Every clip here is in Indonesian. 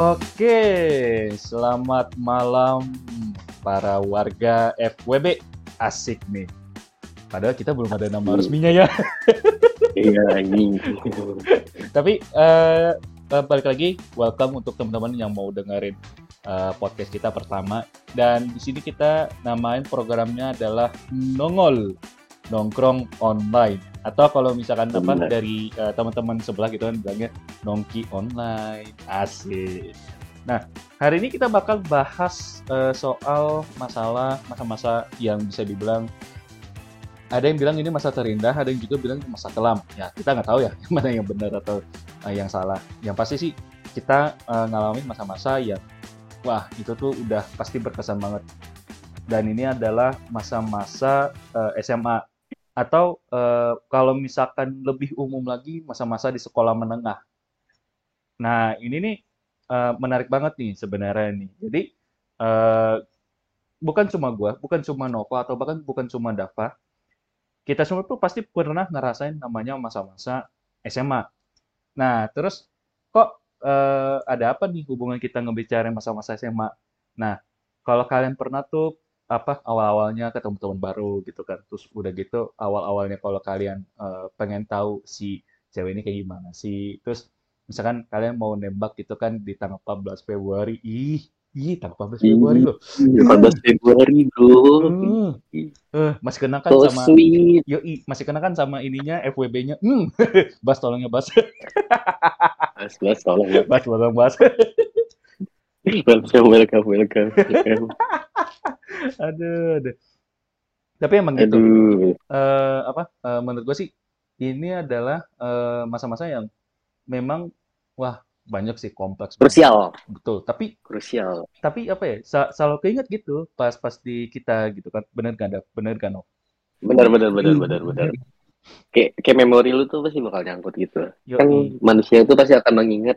Oke, selamat malam para warga FWB. Asik nih. Padahal kita belum ada nama resminya ya. Iya, ini. Tapi eh, balik lagi, welcome untuk teman-teman yang mau dengerin eh, podcast kita pertama. Dan di sini kita namain programnya adalah Nongol, nongkrong online. Atau kalau misalkan apa dari eh, teman-teman sebelah gitu kan bilangnya nongki online. Asik. Nah, hari ini kita bakal bahas eh, soal masalah masa-masa yang bisa dibilang ada yang bilang ini masa terindah, ada yang juga bilang masa kelam. Ya, kita nggak tahu ya mana yang benar atau eh, yang salah. Yang pasti sih kita eh, ngalamin masa-masa yang wah itu tuh udah pasti berkesan banget. Dan ini adalah masa-masa eh, SMA atau eh, kalau misalkan lebih umum lagi masa-masa di sekolah menengah. Nah, ini nih eh, menarik banget nih sebenarnya nih. Jadi eh, bukan cuma gua, bukan cuma Nova atau bahkan bukan cuma Dava, kita semua tuh pasti pernah ngerasain namanya masa-masa SMA. Nah, terus kok eh, ada apa nih hubungan kita ngebicarain masa-masa SMA? Nah, kalau kalian pernah tuh apa awal-awalnya ketemu teman baru gitu kan, terus udah gitu awal-awalnya kalau kalian eh, pengen tahu si cewek ini kayak gimana sih, terus misalkan kalian mau nembak gitu kan di tanggal 14 Februari, ih, ih tanggal 14 Februari loh, 14 Februari, bro. Hmm. Eh, masih kena kan So sama sweet. Yoi, masih kena kan sama ininya FWB-nya. Hmm. Bas tolongnya Bas. Mas, mas, tolong. Mas. Bas tolong Bas. Welcome, welcome, welcome. welcome. aduh, aduh. Tapi emang gitu. Aduh. Eh, apa? eh, menurut gue sih ini adalah eh, masa-masa yang memang wah banyak sih kompleks banget. Krusial. Betul. Tapi Krusial. tapi apa ya? sa- selalu keinget gitu pas pas di kita gitu kan. Bener kan, Dap? Bener kan, Nov? Benar, benar, benar, benar, benar. Kayak, kayak memori lu tuh pasti bakal nyangkut gitu. Kan Yoi. manusia itu pasti akan mengingat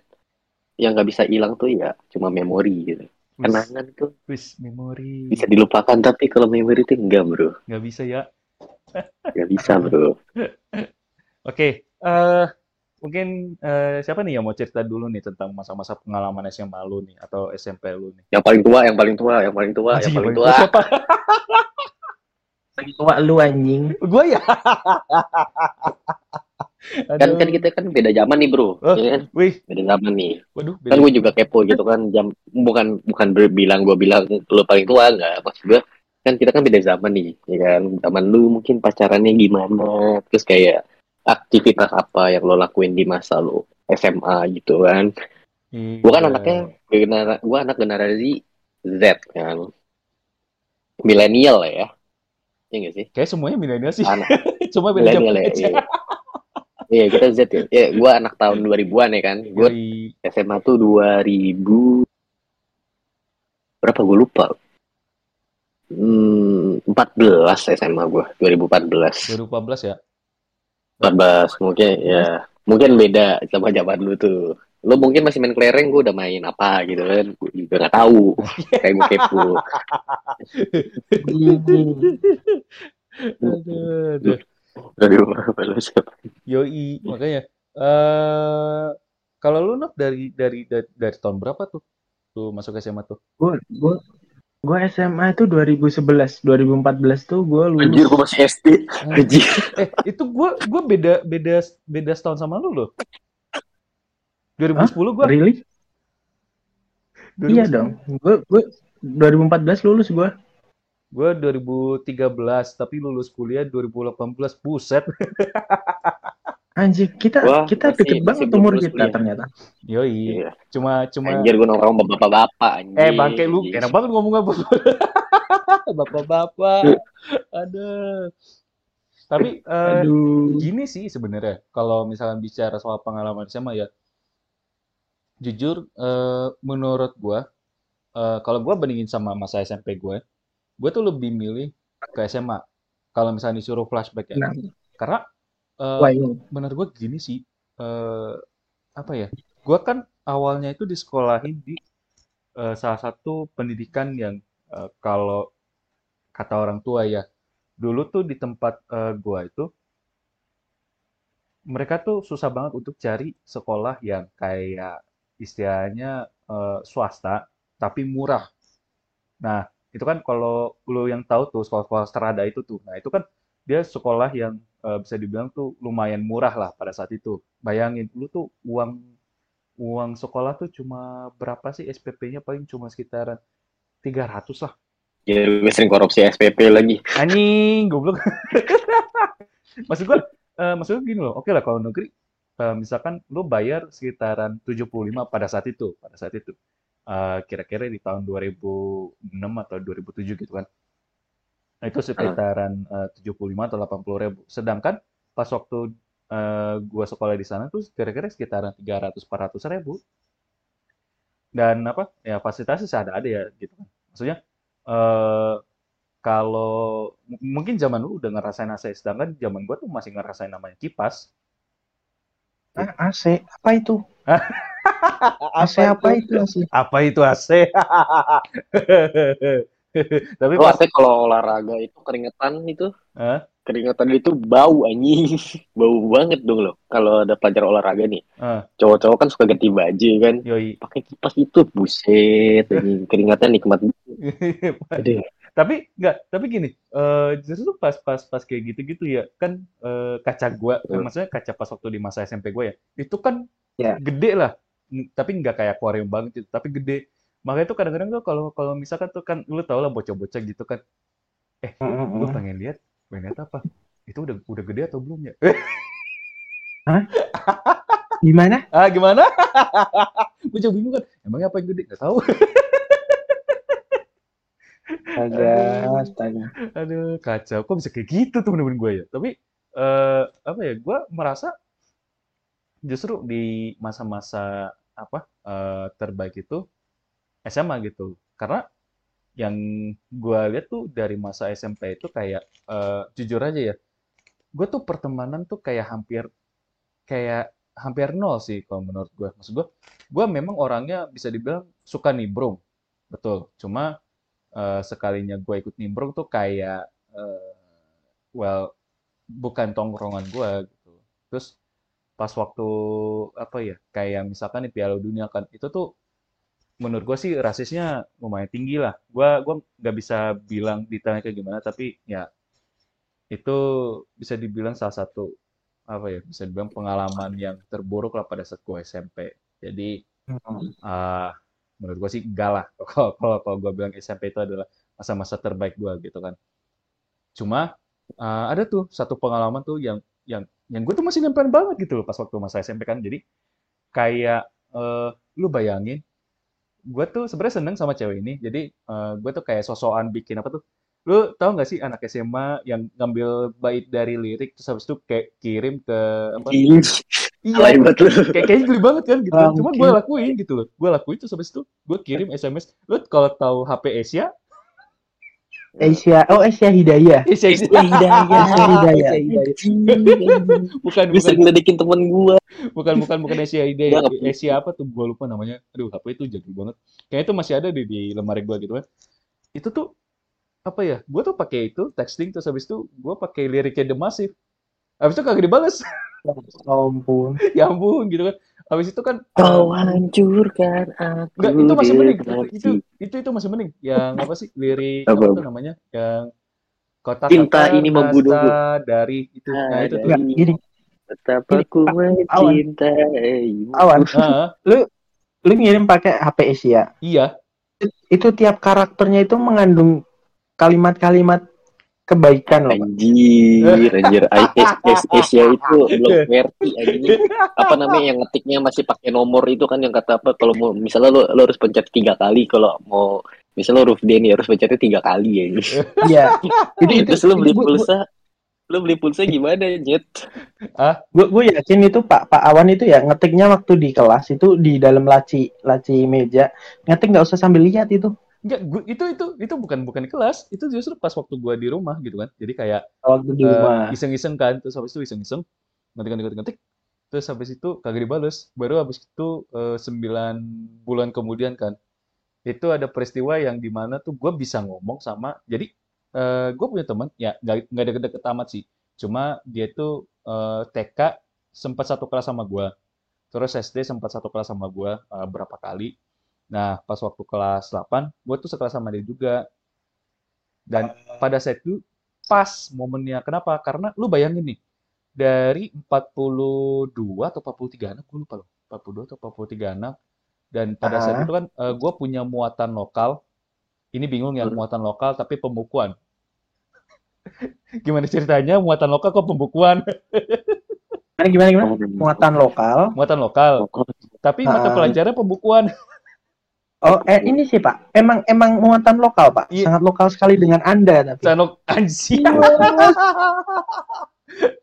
yang nggak bisa hilang tuh ya cuma memori gitu. Kenangan tuh wis, memori. bisa dilupakan, tapi kalau memori itu enggak, bro. Nggak bisa ya. Nggak bisa, bro. Oke, eh mungkin eh, siapa nih yang mau cerita dulu nih tentang masa-masa pengalaman SMA lu nih atau SMP lu nih? Yang paling tua, yang paling tua, yang paling tua, Anjing, yang paling tua. siapa? Paling tua lu anjing. Gue ya. Kan kan kita kan beda zaman nih, bro. Oh. Ya kan? Wih, Beda zaman nih. waduh, kan beda. gue juga kepo gitu kan jam bukan bukan bilang gue bilang lu paling tua nggak maksud gue kan kita kan beda zaman nih ya kan zaman lu mungkin pacarannya gimana terus kayak aktivitas apa yang lo lakuin di masa lo SMA gitu kan gue kan Iya. anaknya genera gue anak generasi Z kan milenial ya ya nggak sih Kayak semuanya milenial sih. anak Cuma beda milenial ya aja. iya. Iya kita Z ya, ya gue anak tahun 2000-an ya kan gue. SMA tuh 2000 berapa gue lupa. Hmm, 14 SMA gue 2014. 2014 ya. 14 mungkin ya mungkin beda sama zaman lu tuh. Lu mungkin masih main kelereng, gue udah main apa gitu kan. Gue juga nggak tahu. Kayak gue kepo. Aduh, aduh. Aduh, apa lu siapa? Yoi, makanya eh kalau lu Nov dari, dari dari dari tahun berapa tuh? Tuh masuk SMA tuh. Gue gue gue SMA itu 2011, 2014 tuh gue Anjir, lulus. gue masih SD. Anjir. Eh, itu gua gua beda beda beda setahun sama lu loh. 2010 gua. Really? 2010. Iya dong. Gue gue 2014 lulus gue. Gua 2013 tapi lulus kuliah 2018. Buset. Anjir, kita Wah, kita masih- deket masih banget belum umur kita kuliah. ternyata. Yoi. Iya. Cuma cuma Anjir, gue nongkrong sama bapak-bapak. Anjir. eh bangke lu enak banget ngomong apa. Bapak-bapak. Ada. Tapi eh, Aduh. gini sih sebenarnya kalau misalkan bicara soal pengalaman SMA ya jujur eh, menurut gua eh, kalau gua bandingin sama masa SMP gue gue tuh lebih milih ke SMA kalau misalnya disuruh flashback ya Nah, karena eh, ini. menurut gue gini sih eh, apa ya gua kan awalnya itu disekolahin di eh, salah satu pendidikan yang eh, kalau kata orang tua ya dulu tuh di tempat eh, gua itu mereka tuh susah banget untuk cari sekolah yang kayak istilahnya eh, swasta tapi murah. Nah, itu kan kalau lu yang tahu tuh sekolah-sekolah serada itu tuh. Nah, itu kan dia sekolah yang eh, bisa dibilang tuh lumayan murah lah pada saat itu. Bayangin, lu tuh uang uang sekolah tuh cuma berapa sih SPP-nya paling cuma sekitaran 300 lah. Ya lu sering korupsi SPP lagi. Anjing, goblok. Maksud gua, eh, maksud gua gini loh. Oke lah kalau negeri eh, misalkan lu bayar sekitaran 75 pada saat itu, pada saat itu. Eh, kira-kira di tahun 2006 atau 2007 gitu kan. Nah, itu sekitaran eh, 75 atau 80 ribu. Sedangkan pas waktu eh, gua sekolah di sana tuh kira-kira sekitaran 300-400 ribu. Dan apa, ya fasilitasnya sih ada-ada ya gitu kan. Maksudnya, eh kalau mungkin zaman lu udah ngerasain AC, sedangkan zaman gua tuh masih ngerasain namanya kipas. Ah, AC. Apa itu? AC apa itu AC? Apa itu AC? Tapi katanya kalau olahraga itu keringetan itu, Hah? keringetan itu bau anjing. Bau banget dong lo. Kalau ada pelajar olahraga nih. Ah, Cowok-cowok kan suka ganti baju kan. yoi. Pakai kipas itu buset anjing. Keringetan nikmat. Aduh. Tapi enggak, tapi gini, eh justru pas pas pas kayak gitu-gitu ya, kan eh, kaca gua, kan Hmm. maksudnya kaca pas waktu di masa SMP gua ya, itu kan Ya. gede lah, tapi nggak kayak akuarium banget gitu, tapi gede. Makanya tuh kadang-kadang tuh kalau kalau misalkan tuh kan lu tau lah bocah-bocah gitu kan, eh gue pengen lihat, pengen lihat apa? Itu udah udah gede atau belum ya? Gimana? ah gimana? gue juga bingung kan, emangnya apa yang gede? Gak tahu. Astaga, astaga. Aduh, kacau. Kok bisa kayak gitu temen-temen gue ya? Tapi, eh apa ya, gue merasa justru di masa-masa apa eh, terbaik itu SMA gitu. Karena yang gue lihat tuh dari masa SMP itu kayak, eh, jujur aja ya, gue tuh pertemanan tuh kayak hampir, kayak hampir nol sih kalau menurut gue. Maksud gue, gue memang orangnya bisa dibilang suka nimbrung. Betul. Cuma eh, sekalinya gue ikut nimbrung tuh kayak eh, well bukan tongkrongan gue gitu. Terus pas waktu apa ya kayak misalkan di Piala Dunia kan itu tuh menurut gue sih rasisnya lumayan tinggi lah. Gue gua nggak bisa bilang detailnya kayak gimana tapi ya itu bisa dibilang salah satu apa ya bisa dibilang pengalaman yang terburuk lah pada saat gue SMP. Jadi ah menurut gue sih enggak lah kalau kalau kalau gue bilang SMP itu adalah masa-masa terbaik gue gitu kan cuma ah, ada tuh satu pengalaman tuh yang yang yang gue tuh masih nempel banget gitu loh pas waktu masa SMP kan jadi kayak eh, lu bayangin gue tuh sebenarnya seneng sama cewek ini jadi eh, gue tuh kayak sosokan bikin apa tuh lu tau gak sih anak SMA yang ngambil bait dari lirik terus habis itu kayak kirim ke apa iya kayak kayaknya geli banget kan gitu. Cuma gue lakuin gitu loh. Gue lakuin terus habis itu gue kirim SMS. Lu kalau tahu HP Asia, Asia, oh Asia Hidayah. Asia Asia Hidayah. Asia Hidayah. bukan Gue sering ngeledekin temen gue. bukan bukan bukan Asia enggak. Asia apa tuh gue lupa namanya. Aduh HP itu jadul banget. Kayaknya itu masih ada di di lemari gue gitu kan. Itu tuh apa ya? Gue tuh pakai itu texting terus habis itu gue pakai liriknya The Massive. Habis itu kagak dibales. Oh, ampun. ya ampun gitu kan. Habis itu kan Kau hancurkan aku. Enggak, itu masih mending. Itu, itu, itu, itu masih mending. Yang apa sih? Lirik Apa? apa tuh namanya? Yang kota Cinta ini membunuhku. dari itu. Nah, itu tuh. Enggak, gini. Betapa Ini, ku Pak, mencintaimu. Awan, Ah, lu ngirim pakai HP Asia. iya, Itu tiap karakternya itu mengandung kalimat-kalimat kebaikan loh. Anjir, anjir. I- S- S- Asia itu belum ngerti anjing. Apa namanya yang ngetiknya masih pakai nomor itu kan yang kata apa kalau mau misalnya lo, lo harus pencet tiga kali kalau mau misalnya huruf D nih harus pencetnya tiga kali ya. Iya. itu itu Terus lo beli gua- pulsa, lo beli pulsa gimana, Jet? Gue gue yakin itu Pak Pak Awan itu ya ngetiknya waktu di kelas itu di dalam laci laci meja ngetik nggak usah sambil lihat itu. Enggak, gua- itu itu itu bukan bukan kelas, itu justru pas waktu gua di rumah gitu kan. Jadi kayak Waktu di eh, rumah. iseng-iseng kan, terus habis itu iseng-iseng ngetik ngetik ngetik ngetik. Terus habis itu kagak dibales. Baru habis itu eh, 9 bulan kemudian kan. Itu ada peristiwa yang di mana tuh gue bisa ngomong sama jadi eh gue punya teman ya nggak nggak deket-deket amat sih cuma dia tuh eh, TK sempat satu kelas sama gue terus SD sempat satu kelas sama gue eh, berapa kali Nah, pas waktu kelas 8, gue tuh sekelas sama dia juga. Dan pada saat itu, pas momennya. Kenapa? Karena lu bayangin nih, dari 42 atau 43 anak, gue lupa loh. 42 atau 43 anak. Dan pada saat Ah. itu kan, gue punya muatan lokal. Ini bingung ya, muatan lokal tapi pembukuan. Gimana ceritanya muatan lokal kok pembukuan? Gimana gimana gimana? Muatan lokal. Muatan lokal, tapi mata Ah. pelajarannya pembukuan. Oh, eh ini sih Pak. Emang emang muatan lokal Pak. Iya. Sangat lokal sekali dengan Anda tapi. Sanok anjing.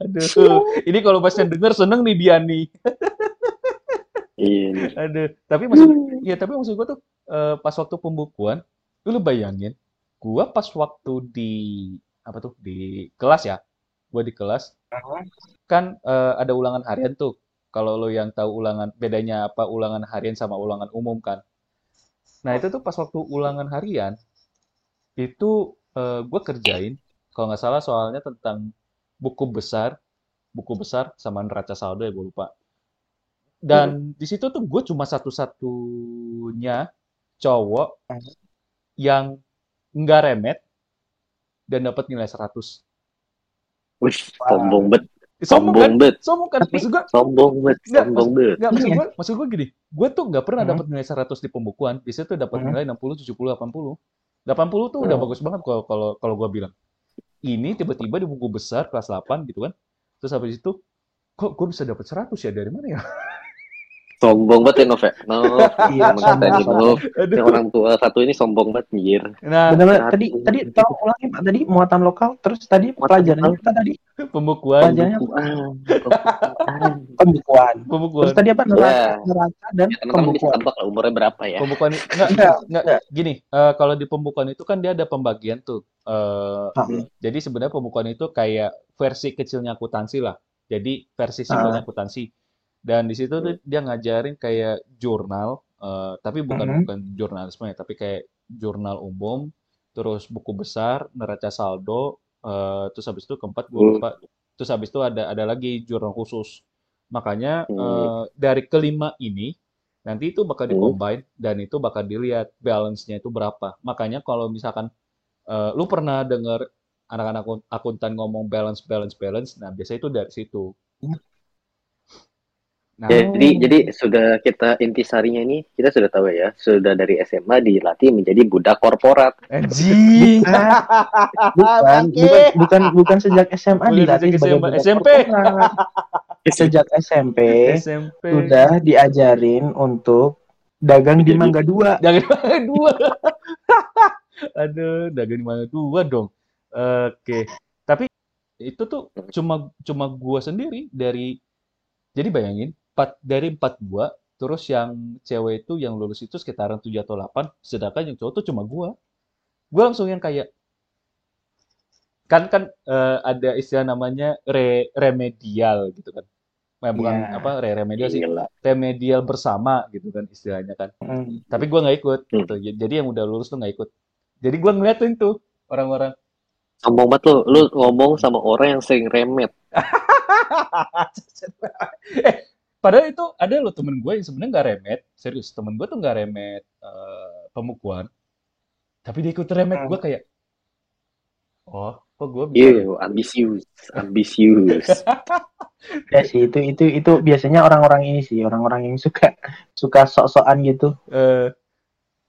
Aduh, ini kalau Basnya denger seneng nih dia nih. Iya. Aduh, tapi maksud ya tapi maksud gua tuh eh, pas waktu pembukuan, lu bayangin, gua pas waktu di apa tuh di kelas ya, gua di kelas kan eh, ada ulangan harian tuh. Kalau lo yang tahu ulangan bedanya apa ulangan harian sama ulangan umum kan. Nah itu tuh pas waktu ulangan harian itu eh, gue kerjain kalau nggak salah soalnya tentang buku besar, buku besar sama neraca saldo ya gue lupa. Dan di situ tuh gue cuma satu-satunya cowok yang nggak remet dan dapat nilai 100. Wih, sombong bet, Eh, Sombong kan? sombong bet, Sombong kan? Tapi- Maksud gue, sombong bet, Nggak, sombong bet. Nggak, maksud Iya. gue, maksud gue gini, gue tuh nggak pernah Hmm. dapat nilai 100 di pembukuan, biasanya tuh dapat Hmm. nilai 60, 70, 80. 80 tuh udah Hmm. bagus banget kalau kalau kalau gue bilang. Ini tiba-tiba di buku besar kelas 8 gitu kan. Terus habis itu kok gue bisa dapat 100 ya dari mana ya? Sombong banget ya Nov ya. Nov, Iya, ini, Nov. Aduh. orang tua satu ini sombong banget anjir. Nah, Benar-benar tadi tadi tolong ulangi Pak tadi muatan lokal terus tadi lokal. kita tadi pembukuan, Pelajarannya? Pembukuan, pembukuan. pembukuan. Terus tadi apa neraca, Ya. neraca dan Ya, pembukuan. tebak umurnya berapa ya. pembukuan enggak Enggak, enggak enggak. gini, eh, kalau di pembukuan itu kan dia ada pembagian tuh. Eh, Ah. jadi sebenarnya pembukuan itu kayak versi kecilnya akuntansi lah. Jadi versi simpelnya akuntansi. Dan di situ tuh dia ngajarin kayak jurnal, eh, tapi bukan Mhm. bukan jurnalisme ya, tapi kayak jurnal umum, terus buku besar, neraca saldo, eh, terus habis itu keempat gue Hmm. lupa. Terus habis itu ada ada lagi jurnal khusus. Makanya Hmm. eh, dari kelima ini nanti itu bakal Hmm. dikombin dan itu bakal dilihat balance-nya itu berapa. Makanya kalau misalkan eh, lu pernah dengar anak-anak akun- akuntan ngomong balance balance balance, nah biasanya itu dari situ. Nah, Jadi, jadi sudah kita intisarinya ini kita sudah tahu ya, sudah dari SMA dilatih menjadi budak korporat. anjing. Bukan, bukan, bukan, bukan sejak SMA Bukan dilatih sejak sebagai SMA, budak SMP. korporat. Sejak SMP SMP. sudah diajarin untuk dagang di Mangga Dua. Dagang di mana dua. Aduh, dagang di mana dua dong. Oke. Tapi itu tuh cuma cuma gua sendiri dari jadi bayangin empat dari empat gua terus yang cewek itu yang lulus itu sekitaran 7 atau 8 sedangkan yang cowok tuh cuma gua gua langsung yang kayak kan kan eh, ada istilah namanya re- remedial gitu kan Nah, bukan Iya. apa re- remedial sih Gila. remedial bersama gitu kan istilahnya kan Hmm. tapi gua nggak ikut Hmm. gitu jadi yang udah lulus tuh nggak ikut jadi gua ngeliatin tuh orang-orang Sombong banget lu, lu ngomong sama orang yang sering remet. eh padahal itu ada loh temen gue yang sebenarnya nggak remet serius temen gue tuh nggak remet eh, pemukuan tapi dia ikut remet Hmm. gue kayak oh kok gue bisa Iya, ambisius, ambisius. Ya sih itu itu itu biasanya orang-orang ini sih orang-orang yang suka suka sok-sokan gitu. Eh,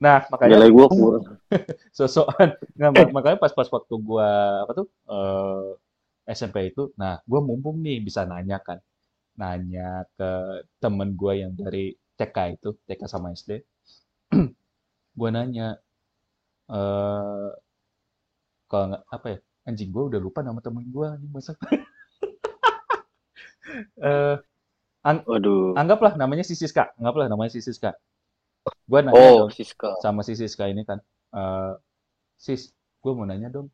nah makanya Nilai gua kurang. sosokan nah, mak- makanya pas-pas waktu gue apa tuh eh, SMP itu nah gue mumpung nih bisa nanya kan nanya ke temen gue yang dari TK itu TK sama SD gue nanya eh kalau nggak apa ya anjing gue udah lupa nama temen gue nih masa eh Waduh. anggaplah namanya si Siska anggaplah namanya si Siska gue nanya Oh, dong Siska. sama si Siska ini kan eh sis gue mau nanya dong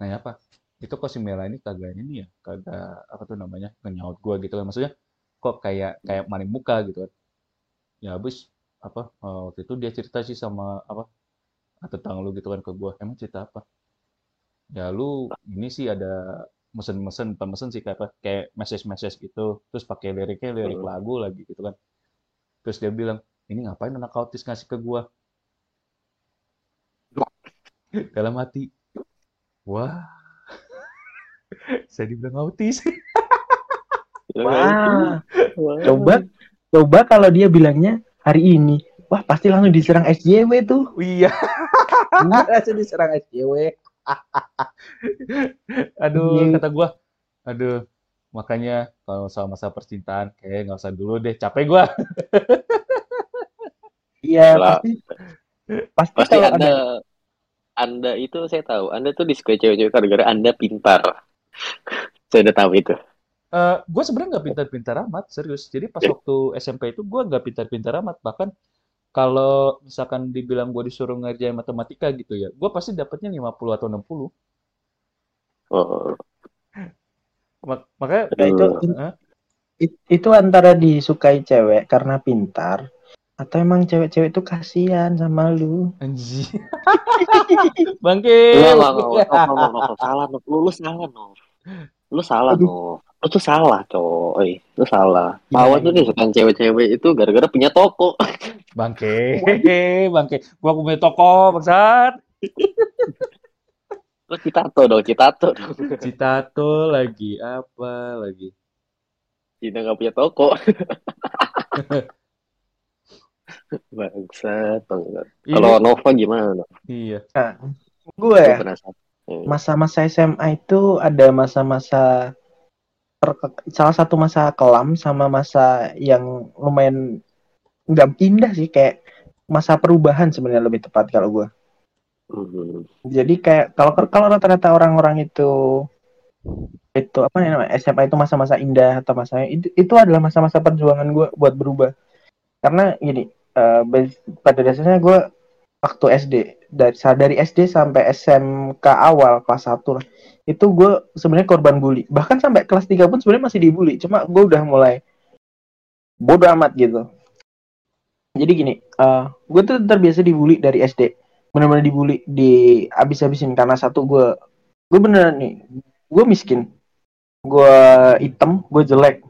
nanya apa itu kok si Mela ini kagak ini ya kagak apa tuh namanya ngenyaut gue gitu kan. Maksudnya kok kayak kayak maling muka gitu kan. Ya habis apa eh, waktu itu dia cerita sih sama apa tentang lu gitu kan ke gue emang cerita apa? Ya lu ini sih ada mesen-mesen bukan mesen sih kayak apa kayak message-message gitu. Terus pakai liriknya lirik lagu lagi gitu kan. Terus dia bilang ini ngapain anak autis ngasih ke gua? Dalam hati wah saya dibilang autis. Wah, coba coba kalau dia bilangnya hari ini, wah pasti langsung diserang SJW tuh. iya. Langsung diserang SJW aduh Iya. kata gua. Aduh makanya kalau soal masa percintaan kayak nggak usah dulu deh. Capek gua. Iya pasti. Pasti, Pasti kalau anda, ada anda itu saya tahu, anda tuh disukai cewek-cewek gara-gara anda pintar. Saya udah tahu itu. Eh, gue sebenarnya nggak pintar-pintar amat, serius. Jadi pas waktu SMP itu gue nggak pintar-pintar amat. Bahkan kalau misalkan dibilang gue disuruh ngerjain matematika gitu ya, gue pasti dapatnya 50 atau 60. Oh, Mak- makanya, Ya, itu it- itu antara disukai cewek karena pintar atau emang cewek-cewek itu kasihan sama lu. anjing. Bangke. Enggak, salah. Lu, lu salah. Lu salah. Nov. Lu tuh salah, coy. Lu salah. Gimana, Pawan tuh gimana? disukain cewek-cewek itu gara-gara punya toko. Bangke. Bangke. Gua punya toko, bangsat. Lu citato dong, citato dong. Citato lagi, apa lagi? Cina nggak punya toko. Bangsat, bangsat. Ini- Kalau Nova gimana, iya. Gue Gua ya. Hmm. masa-masa SMA itu ada masa-masa salah satu masa kelam sama masa yang lumayan nggak indah sih kayak masa perubahan sebenarnya lebih tepat kalau gue. Hmm. Jadi kayak kalau kalau rata-rata orang-orang itu itu apa namanya SMA itu masa-masa indah atau masa itu itu adalah masa-masa perjuangan gue buat berubah. Karena gini eh, pada dasarnya gue waktu SD dari dari SD sampai SMK awal kelas 1 lah. Itu gue sebenarnya korban bully. Bahkan sampai kelas 3 pun sebenarnya masih dibully. Cuma gue udah mulai bodoh amat gitu. Jadi gini eh gue tuh terbiasa dibully dari SD benar-benar dibully di abis-abisin. Karena satu gue gue beneran nih gue miskin. Gue hitam gue jelek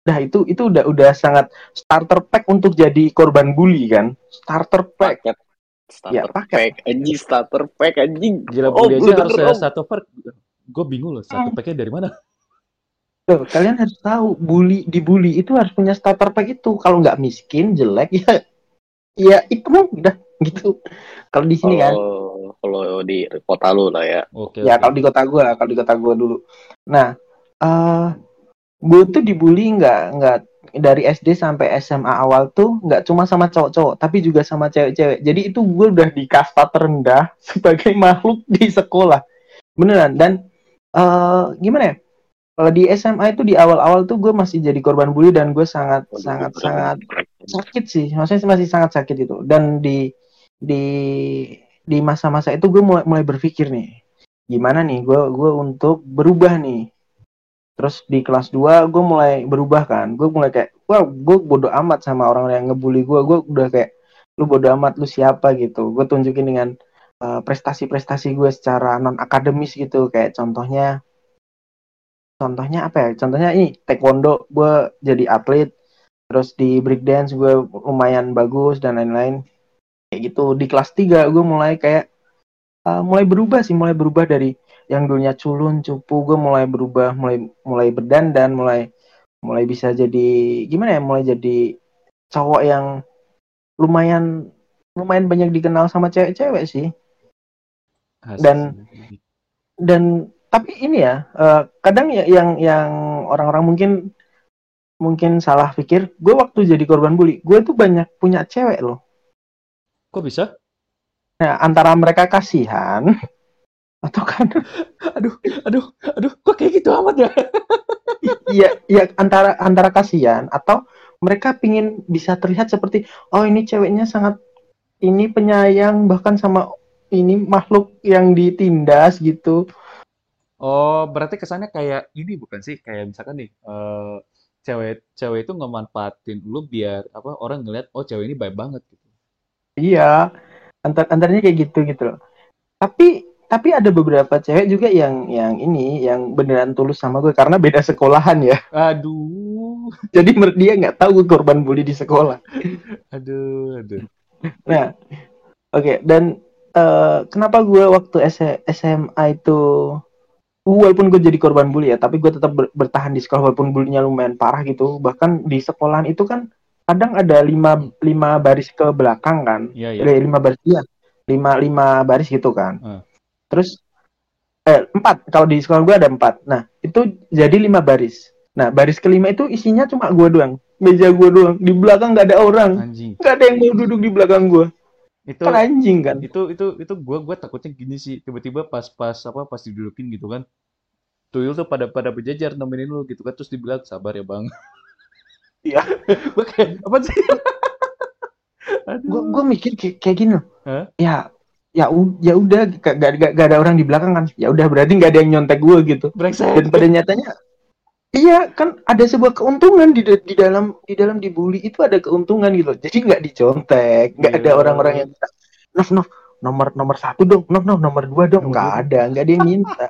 Nah itu itu udah udah sangat starter pack untuk jadi korban bully kan starter pack Paket. Starter Ya, paket. pack. Anjing, starter pack, anjing. Gila, Oh, bully aja harus ada Om. satu per. Gue bingung loh, satu packnya dari mana? Tuh, kalian harus tahu bully dibully itu harus punya starter pack itu. Kalau nggak miskin, jelek ya ya itu udah gitu. Kalau di sini kan, Oh, kalau di kota lu lah ya. Oke, ya oke. kalau di kota gua, kalau di kota gua dulu. Nah, eh gue tuh dibully nggak nggak dari SD sampai SMA awal tuh nggak cuma sama cowok-cowok, tapi juga sama cewek-cewek. Jadi itu gue udah di kasta terendah sebagai makhluk di sekolah, beneran. Dan eh gimana ya? Kalau di SMA itu di awal-awal tuh gue masih jadi korban bully dan gue sangat sangat sangat sakit sih maksudnya masih sangat sakit itu dan di di di masa-masa itu gue mulai mulai berpikir nih gimana nih gue gue untuk berubah nih terus di kelas 2 gue mulai berubah kan. Gue mulai kayak wah gue bodoh amat sama orang yang ngebully gue gue udah kayak lu bodoh amat lu siapa gitu. Gue tunjukin dengan uh, prestasi-prestasi gue secara non akademis gitu. Kayak contohnya contohnya apa ya? Contohnya ini taekwondo. Gue jadi atlet terus di breakdance gue lumayan bagus dan lain-lain. Kayak gitu. Di kelas 3 gue mulai kayak uh, mulai berubah sih. Mulai berubah dari yang dulunya culun cupu gue mulai berubah mulai mulai berdandan mulai mulai bisa jadi gimana ya mulai jadi cowok yang lumayan lumayan banyak dikenal sama cewek-cewek sih. Dan- dan tapi ini ya eh, kadang ya yang yang orang-orang mungkin mungkin salah pikir gue waktu jadi korban bully gue tuh banyak punya cewek loh. Kok bisa? nah antara mereka kasihan atau kan Aduh, aduh, aduh, kok kayak gitu amat ya? iya iya antara antara kasihan atau mereka pingin bisa terlihat seperti oh ini ceweknya sangat ini penyayang bahkan sama ini makhluk yang ditindas gitu Oh, berarti kesannya kayak ini bukan sih? Kayak misalkan nih, eh, cewek cewek itu ngemanfaatin lu biar apa orang ngeliat oh cewek ini baik banget gitu. Iya, antar antaranya kayak gitu gitu loh. Tapi tapi ada beberapa cewek juga yang yang ini yang beneran tulus sama gue karena beda sekolahan ya. Aduh. Jadi dia nggak tahu gue korban bully di sekolah. Aduh, aduh. Nah, oke dan eh, kenapa gue waktu S- SMA itu walaupun gue jadi korban bully ya, tapi gue tetap ber- bertahan di sekolah walaupun bullynya lumayan parah gitu. Bahkan di sekolahan itu kan kadang ada lima lima baris ke belakang kan, Iya, iya. Eh, lima baris iya, lima lima baris gitu kan. Hmm. Terus eh empat kalau di sekolah gue ada empat. Nah itu jadi lima baris. Nah baris kelima itu isinya cuma gue doang, meja gue doang. Di belakang nggak ada orang, nggak ada yang mau duduk di belakang gue. Itu Kan anjing kan. itu itu itu gua gua takutnya gini sih tiba-tiba pas pas apa pas didudukin gitu kan tuyul tuh pada pada berjajar nemenin lu gitu kan terus dibilang sabar ya bang Iya. gua kayak apa sih gue gue mikir kayak, kayak gini loh Hah? ya ya ya udah gak, gak, gak- ada orang di belakang kan. Ya udah berarti nggak ada yang nyontek gue gitu. Brengsek. Dan pada nyatanya iya kan ada sebuah keuntungan di di dalam di dalam dibully itu ada keuntungan gitu. Jadi nggak dicontek nggak ada Iya. orang-orang yang minta Nov Nov nomor nomor satu dong Nov Nov nomor dua dong. Nggak ada nggak ada yang minta.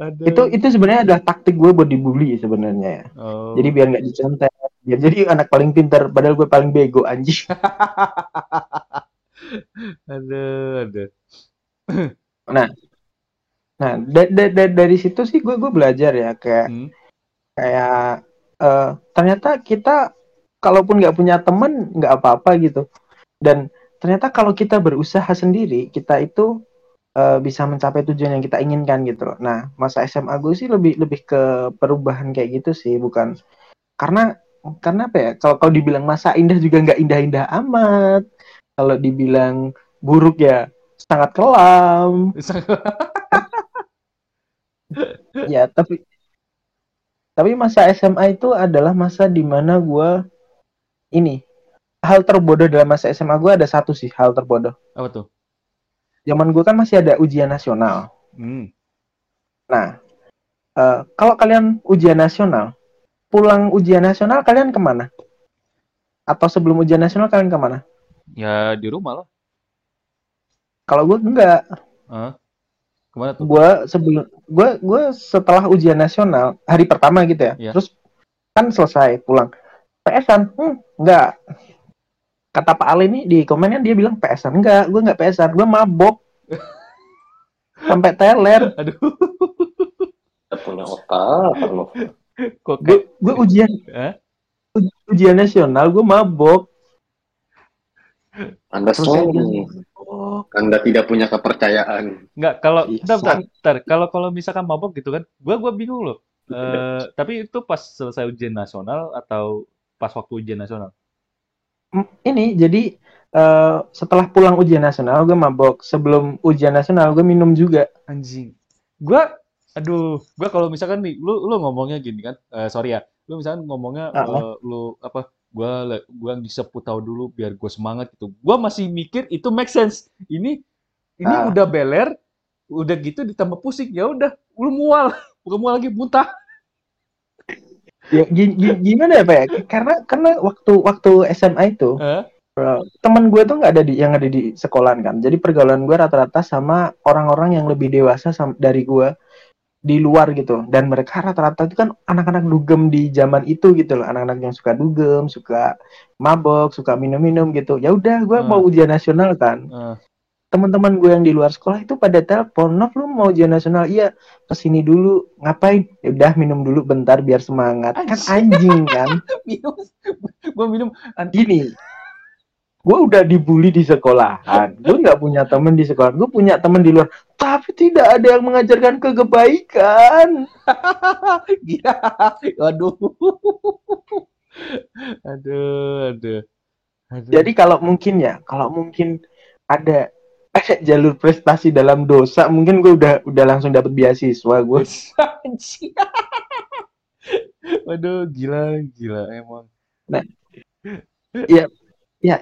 Aduh. itu itu sebenarnya adalah taktik gue buat dibully sebenarnya ya. Oh. jadi biar nggak dicontek. Biar jadi anak paling pintar padahal gue paling bego anjing aduh aduh Nah, da- da- da- dari situ sih gue gue belajar ya kayak Hmm. kayak eh, ternyata kita kalaupun nggak punya teman nggak apa-apa gitu. Dan ternyata kalau kita berusaha sendiri, kita itu eh, bisa mencapai tujuan yang kita inginkan gitu loh. Nah, masa SMA gue sih lebih lebih ke perubahan kayak gitu sih, bukan karena karena apa ya? Kalau kalau dibilang masa indah juga nggak indah-indah amat. Kalau dibilang buruk ya sangat kelam. Ya, tapi tapi masa SMA itu adalah masa di mana gue ini hal terbodoh dalam masa SMA gue ada satu sih hal terbodoh. apa tuh Zaman gue kan masih ada ujian nasional. hmm. Nah, eh, kalau kalian ujian nasional, pulang ujian nasional kalian ke mana? Atau sebelum ujian nasional kalian ke mana? Ya di rumah lah Kalau gue enggak, Hah? ke mana tuh gue sebelum gue gue setelah ujian nasional hari pertama gitu ya, Iya. terus kan selesai pulang PS-an, hmm, enggak. Kata Pak Ali nih di komennya dia bilang PS-an, enggak, gue enggak PS-an, gue mabok sampai teler. aduh punya otak Gue ujian Hah? ujian nasional gue mabok. Anda sombong. mabok. Anda tidak punya kepercayaan. Nggak, kalau Iya, bentar, bentar, bentar. kalau kalau misalkan mabok gitu kan, gua gua bingung loh. Eh, tapi itu pas selesai ujian nasional atau pas waktu ujian nasional? Ini jadi eh, setelah pulang ujian nasional gue mabok. Sebelum ujian nasional gue minum juga. Anjing. Gua aduh, gua kalau misalkan nih lu lu ngomongnya gini kan. eh, sorry ya. Lu misalkan ngomongnya eh, lu apa? Gua le- gua ngisep tahu dulu biar gue semangat gitu. Gua masih mikir itu make sense. Ini ini Ah. udah beler, udah gitu ditambah pusing. Ya udah, lu mual. Bukan mual lagi muntah. Ya, gi- gi- gimana ya Pak ya? Karena karena waktu waktu SMA itu Hah? eh, teman gue tuh nggak ada di yang ada di sekolahan kan. Jadi pergaulan gue rata-rata sama orang-orang yang lebih dewasa dari gue di luar gitu. Dan mereka rata-rata itu kan anak-anak dugem di zaman itu gitu loh. Anak-anak yang suka dugem, suka mabok, suka minum-minum gitu. Ya udah gue Hmm. mau ujian nasional kan. Eh, Teman-teman gue yang di luar sekolah itu pada telepon, Nov lu mau ujian nasional? Iya, ke sini dulu. Ngapain? Ya udah minum dulu bentar biar semangat. Kan anjing kan. minum. Gua minum gini gue udah dibully di sekolahan gue nggak punya temen di sekolah gue punya temen di luar tapi tidak ada yang mengajarkan kebaikan Gila. Aduh. Aduh, aduh. Aduh. jadi kalau mungkin ya kalau mungkin ada ada jalur prestasi dalam dosa mungkin gue udah udah langsung dapat beasiswa gue. Waduh, gila, gila emang. ya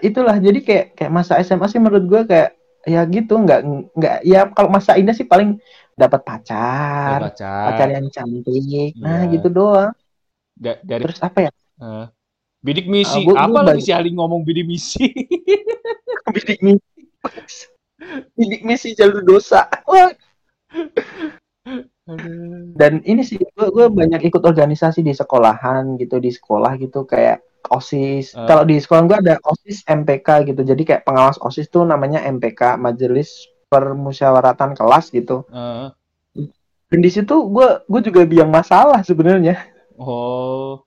itulah jadi kayak kayak masa SMA sih menurut gue kayak ya gitu nggak nggak ya kalau masa indah sih paling dapat Ya, pacar pacar. pacar yang cantik nah Iya. gitu doang Da- dari terus apa ya eh, bidik misi. Ah, gua- Apa lagi si Ali ngomong bidik misi? bidik misi bidik misi jalur dosa dan ini sih gue gue banyak ikut organisasi di sekolahan gitu di sekolah gitu kayak osis. Ah. kalau di sekolah gue ada osis MPK gitu. Jadi kayak pengawas osis tuh namanya MPK majelis permusyawaratan kelas gitu. Eh, dan di situ gue gue juga biang masalah sebenarnya. Oh,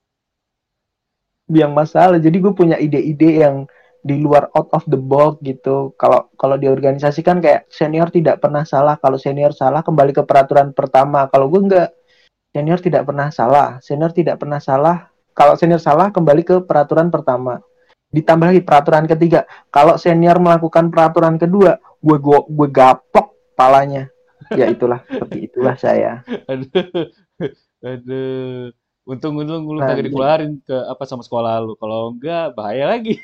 biang masalah. Jadi gue punya ide-ide yang di luar out of the box gitu. Kalau kalau di organisasi kan kayak senior tidak pernah salah. Kalau senior salah kembali ke peraturan pertama. Kalau gue enggak senior tidak pernah salah. Senior tidak pernah salah kalau senior salah kembali ke peraturan pertama. Ditambah lagi peraturan ketiga. Kalau senior melakukan peraturan kedua gue gue gue gapok palanya. Ya itulah. Seperti itulah saya. Aduh, aduh. Untung-untung lu Nah, kagak dikeluarin ke apa sama sekolah lu. Kalau enggak bahaya lagi.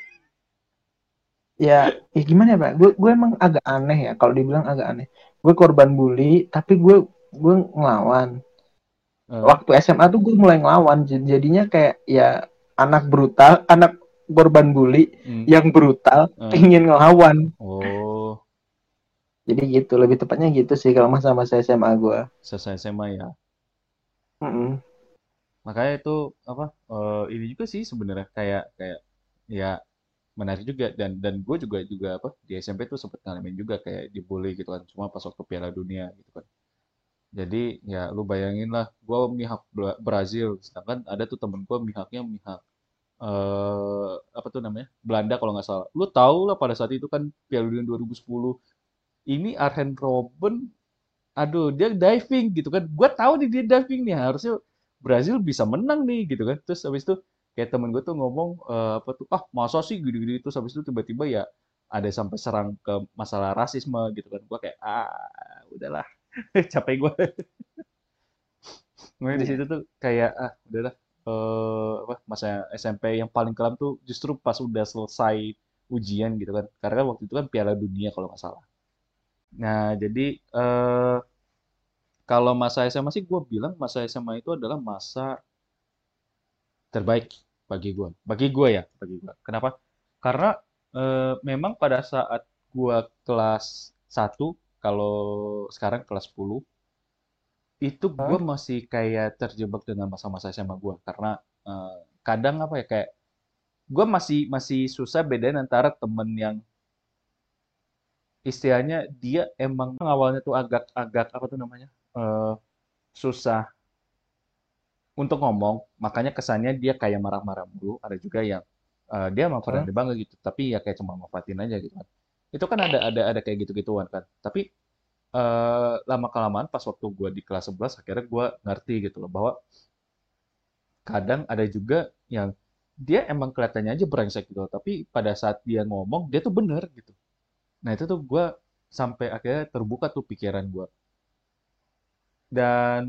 ya ya gimana ya pak? Gue gue emang agak aneh ya kalau dibilang agak aneh. Gue korban bully tapi gue gue ngelawan Eh, waktu SMA tuh gue mulai ngelawan jadinya kayak ya anak brutal anak korban bully hmm. yang brutal Eh. pengen ngelawan Oh, jadi gitu lebih tepatnya gitu sih kalau masa-masa SMA gue selesai SMA ya. Mm-mm. Makanya itu apa? eh, ini juga sih sebenarnya kayak kayak ya menarik juga dan dan gue juga juga apa di SMP tuh sempet ngalamin juga kayak dibully gitu kan cuma pas waktu Piala Dunia gitu kan jadi ya lu bayangin lah gue mihak Bra- Brazil. Sedangkan ada tuh temen gue mihaknya mihak eh apa tuh namanya Belanda kalau nggak salah. Lu tahu lah pada saat itu kan Piala Dunia 2010 ini Arjen Robben aduh dia diving gitu kan. Gue tahu nih dia diving nih harusnya Brazil bisa menang nih gitu kan. Terus habis itu kayak temen gue tuh ngomong eh, apa tuh ah masa sih gini-gini? Terus habis itu tiba-tiba ya ada sampai serang ke masalah rasisme gitu kan. Gue kayak ah udahlah capek gue Makanya di Iya. situ tuh kayak ah udahlah eh apa masa SMP yang paling kelam tuh justru pas udah selesai ujian gitu kan karena kan waktu itu kan Piala Dunia kalau nggak salah nah jadi eh kalau masa SMA sih gue bilang masa SMA itu adalah masa terbaik bagi gue. Bagi gue ya, bagi gue. Kenapa? Karena eh, memang pada saat gue kelas 1, kalau sekarang kelas 10, itu gue masih kayak terjebak dengan masa-masa SMA gue. Karena eh, kadang apa ya, kayak gue masih masih susah bedain antara temen yang istilahnya dia emang awalnya tuh agak-agak apa tuh namanya eh, susah untuk ngomong, makanya kesannya dia kayak marah-marah mulu. Ada juga yang eh, dia emang friendly banget gitu, tapi ya kayak cuma manfaatin aja gitu kan. Itu kan ada ada ada kayak gitu-gituan kan. Tapi eh, lama kelamaan pas waktu gue di kelas 11 akhirnya gue ngerti gitu loh bahwa kadang ada juga yang dia emang kelihatannya aja brengsek gitu, tapi pada saat dia ngomong dia tuh bener gitu. Nah itu tuh gue sampai akhirnya terbuka tuh pikiran gue. Dan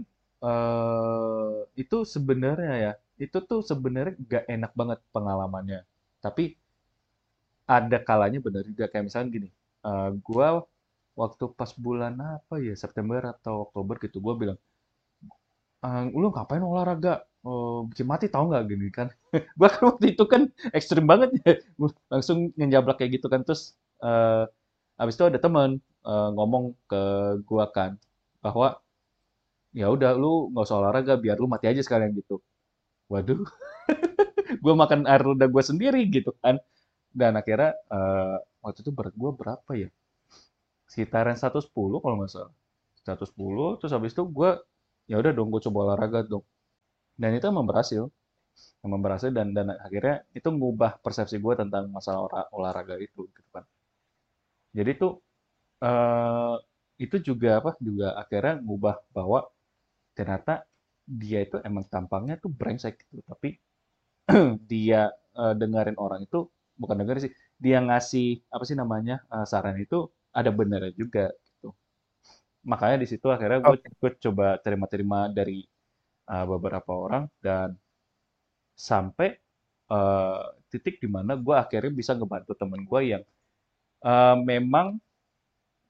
eh itu sebenarnya ya, itu tuh sebenarnya gak enak banget pengalamannya. Tapi ada kalanya bener juga kayak misalnya gini, eh gua waktu pas bulan apa ya September atau Oktober gitu, gua bilang, "Eh, lu ngapain olahraga? Eh, bikin mati tahu nggak gini kan? Gua kan waktu itu kan ekstrim banget ya, langsung ngejablak kayak gitu kan terus eh habis itu ada teman eh, ngomong ke gua kan bahwa ya udah lu nggak usah olahraga biar lu mati aja sekalian gitu. Waduh, gue makan air ludah gue sendiri gitu kan. Dan akhirnya eh, waktu itu berat gue berapa ya? Sekitaran 110 kalau nggak salah. 110 terus habis itu gue ya udah dong gue coba olahraga dong. Dan itu emang berhasil. Emang berhasil dan dan akhirnya itu ngubah persepsi gue tentang masalah olah- olahraga itu gitu kan. Jadi tuh eh itu juga apa juga akhirnya ngubah bahwa ternyata dia itu emang tampangnya tuh brengsek gitu tapi dia eh, dengerin orang itu bukan dengerin sih dia ngasih apa sih namanya eh, saran itu ada benernya juga gitu. Makanya di situ akhirnya gue gue coba terima-terima dari eh, beberapa orang dan sampai eh, titik di mana gue akhirnya bisa ngebantu temen gue yang eh, memang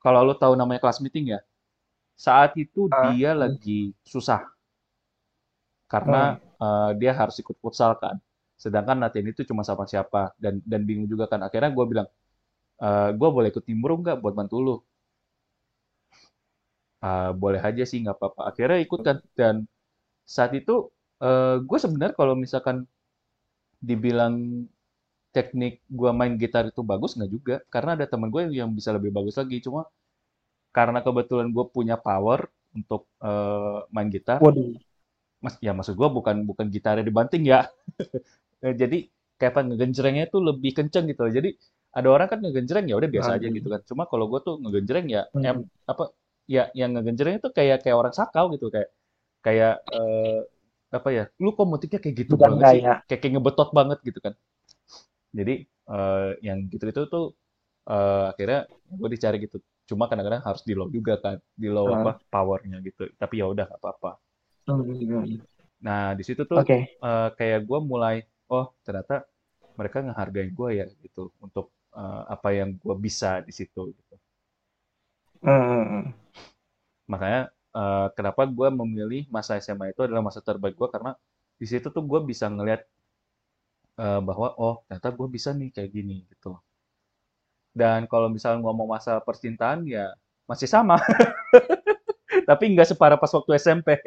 kalau lo tahu namanya kelas meeting ya saat itu Ah, dia lagi susah. Karena eh, dia harus ikut futsal kan sedangkan latihan itu cuma sama siapa. Dan dan bingung juga kan. Akhirnya gue bilang eh gue boleh ikut timbro nggak buat bantu lu? Ah, boleh aja sih nggak apa-apa. Akhirnya ikut kan. Dan saat itu eh, gue sebenarnya kalau misalkan dibilang teknik gue main gitar itu bagus nggak juga. Karena ada teman gue yang bisa lebih bagus lagi. Cuma karena kebetulan gue punya power untuk eh, main gitar. Waduh. mas ya maksud gue bukan bukan gitarnya dibanting ya jadi kayak apa ngegenjrengnya tuh lebih kenceng gitu jadi ada orang kan ngegenjreng ya udah biasa aja Hmm. gitu kan cuma kalau gue tuh ngegenjreng ya Hmm. em, apa ya yang ngegenjreng itu kayak kayak orang sakau gitu kayak kayak eh, apa ya lu kok musiknya kayak gitu Bukan banget sih gaya. kayak kayak ngebetot banget gitu kan jadi eh, yang gitu itu tuh eh, akhirnya gue dicari gitu cuma kadang-kadang harus di low juga kan di low Hmm. apa powernya gitu tapi ya udah apa-apa Hmm. nah di situ tuh Oke. eh, kayak gue mulai oh ternyata mereka ngehargain gue ya gitu untuk eh, apa yang gue bisa di situ gitu. Hmm. makanya eh, kenapa gue memilih masa SMA itu adalah masa terbaik gue karena di situ tuh gue bisa ngelihat eh, bahwa oh ternyata gue bisa nih kayak gini gitu. Dan kalau misalnya ngomong masa percintaan ya masih sama. Tapi nggak separah pas waktu SMP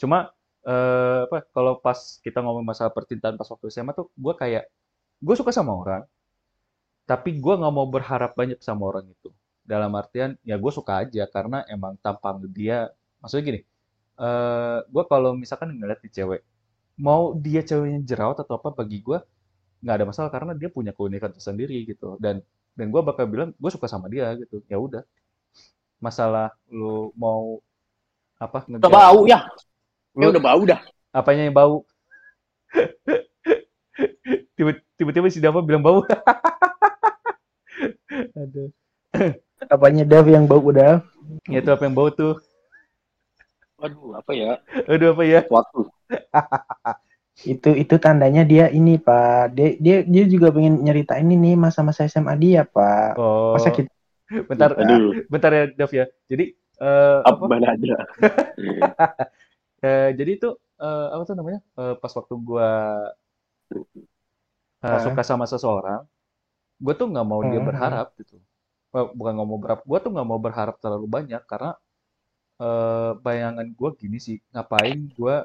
cuma eh, apa kalau pas kita ngomong masalah percintaan pas waktu SMA tuh gue kayak gue suka sama orang tapi gue nggak mau berharap banyak sama orang itu. Dalam artian ya gue suka aja karena emang tampang dia. Maksudnya gini eh gue kalau misalkan ngeliat di cewek mau dia ceweknya jerawat atau apa bagi gue nggak ada masalah karena dia punya keunikan tersendiri gitu. Dan dan gue bakal bilang gue suka sama dia gitu. Ya udah. Masalah lu mau apa ngejar bau ya. Ya lu udah bau dah. apanya yang bau Tiba- tiba-tiba si Dava bilang bau aduh Apanya Dav yang bau udah? ya itu apa yang bau tuh Waduh, apa ya? aduh apa ya Waktu. Itu itu tandanya dia ini Pak. Dia dia dia juga pengen nyeritain ini masa-masa SMA dia Pak. oh Masa kita bentar Aduh, bentar ya Dav ya jadi eh, apa apa mana ada. Eh, jadi itu eh, apa tuh namanya Eh, pas waktu gua eh, Ah. suka sama seseorang gue tuh nggak mau dia Hmm. berharap gitu bukan nggak mau berharap gue tuh nggak mau berharap terlalu banyak karena eh, bayangan gue gini sih ngapain gue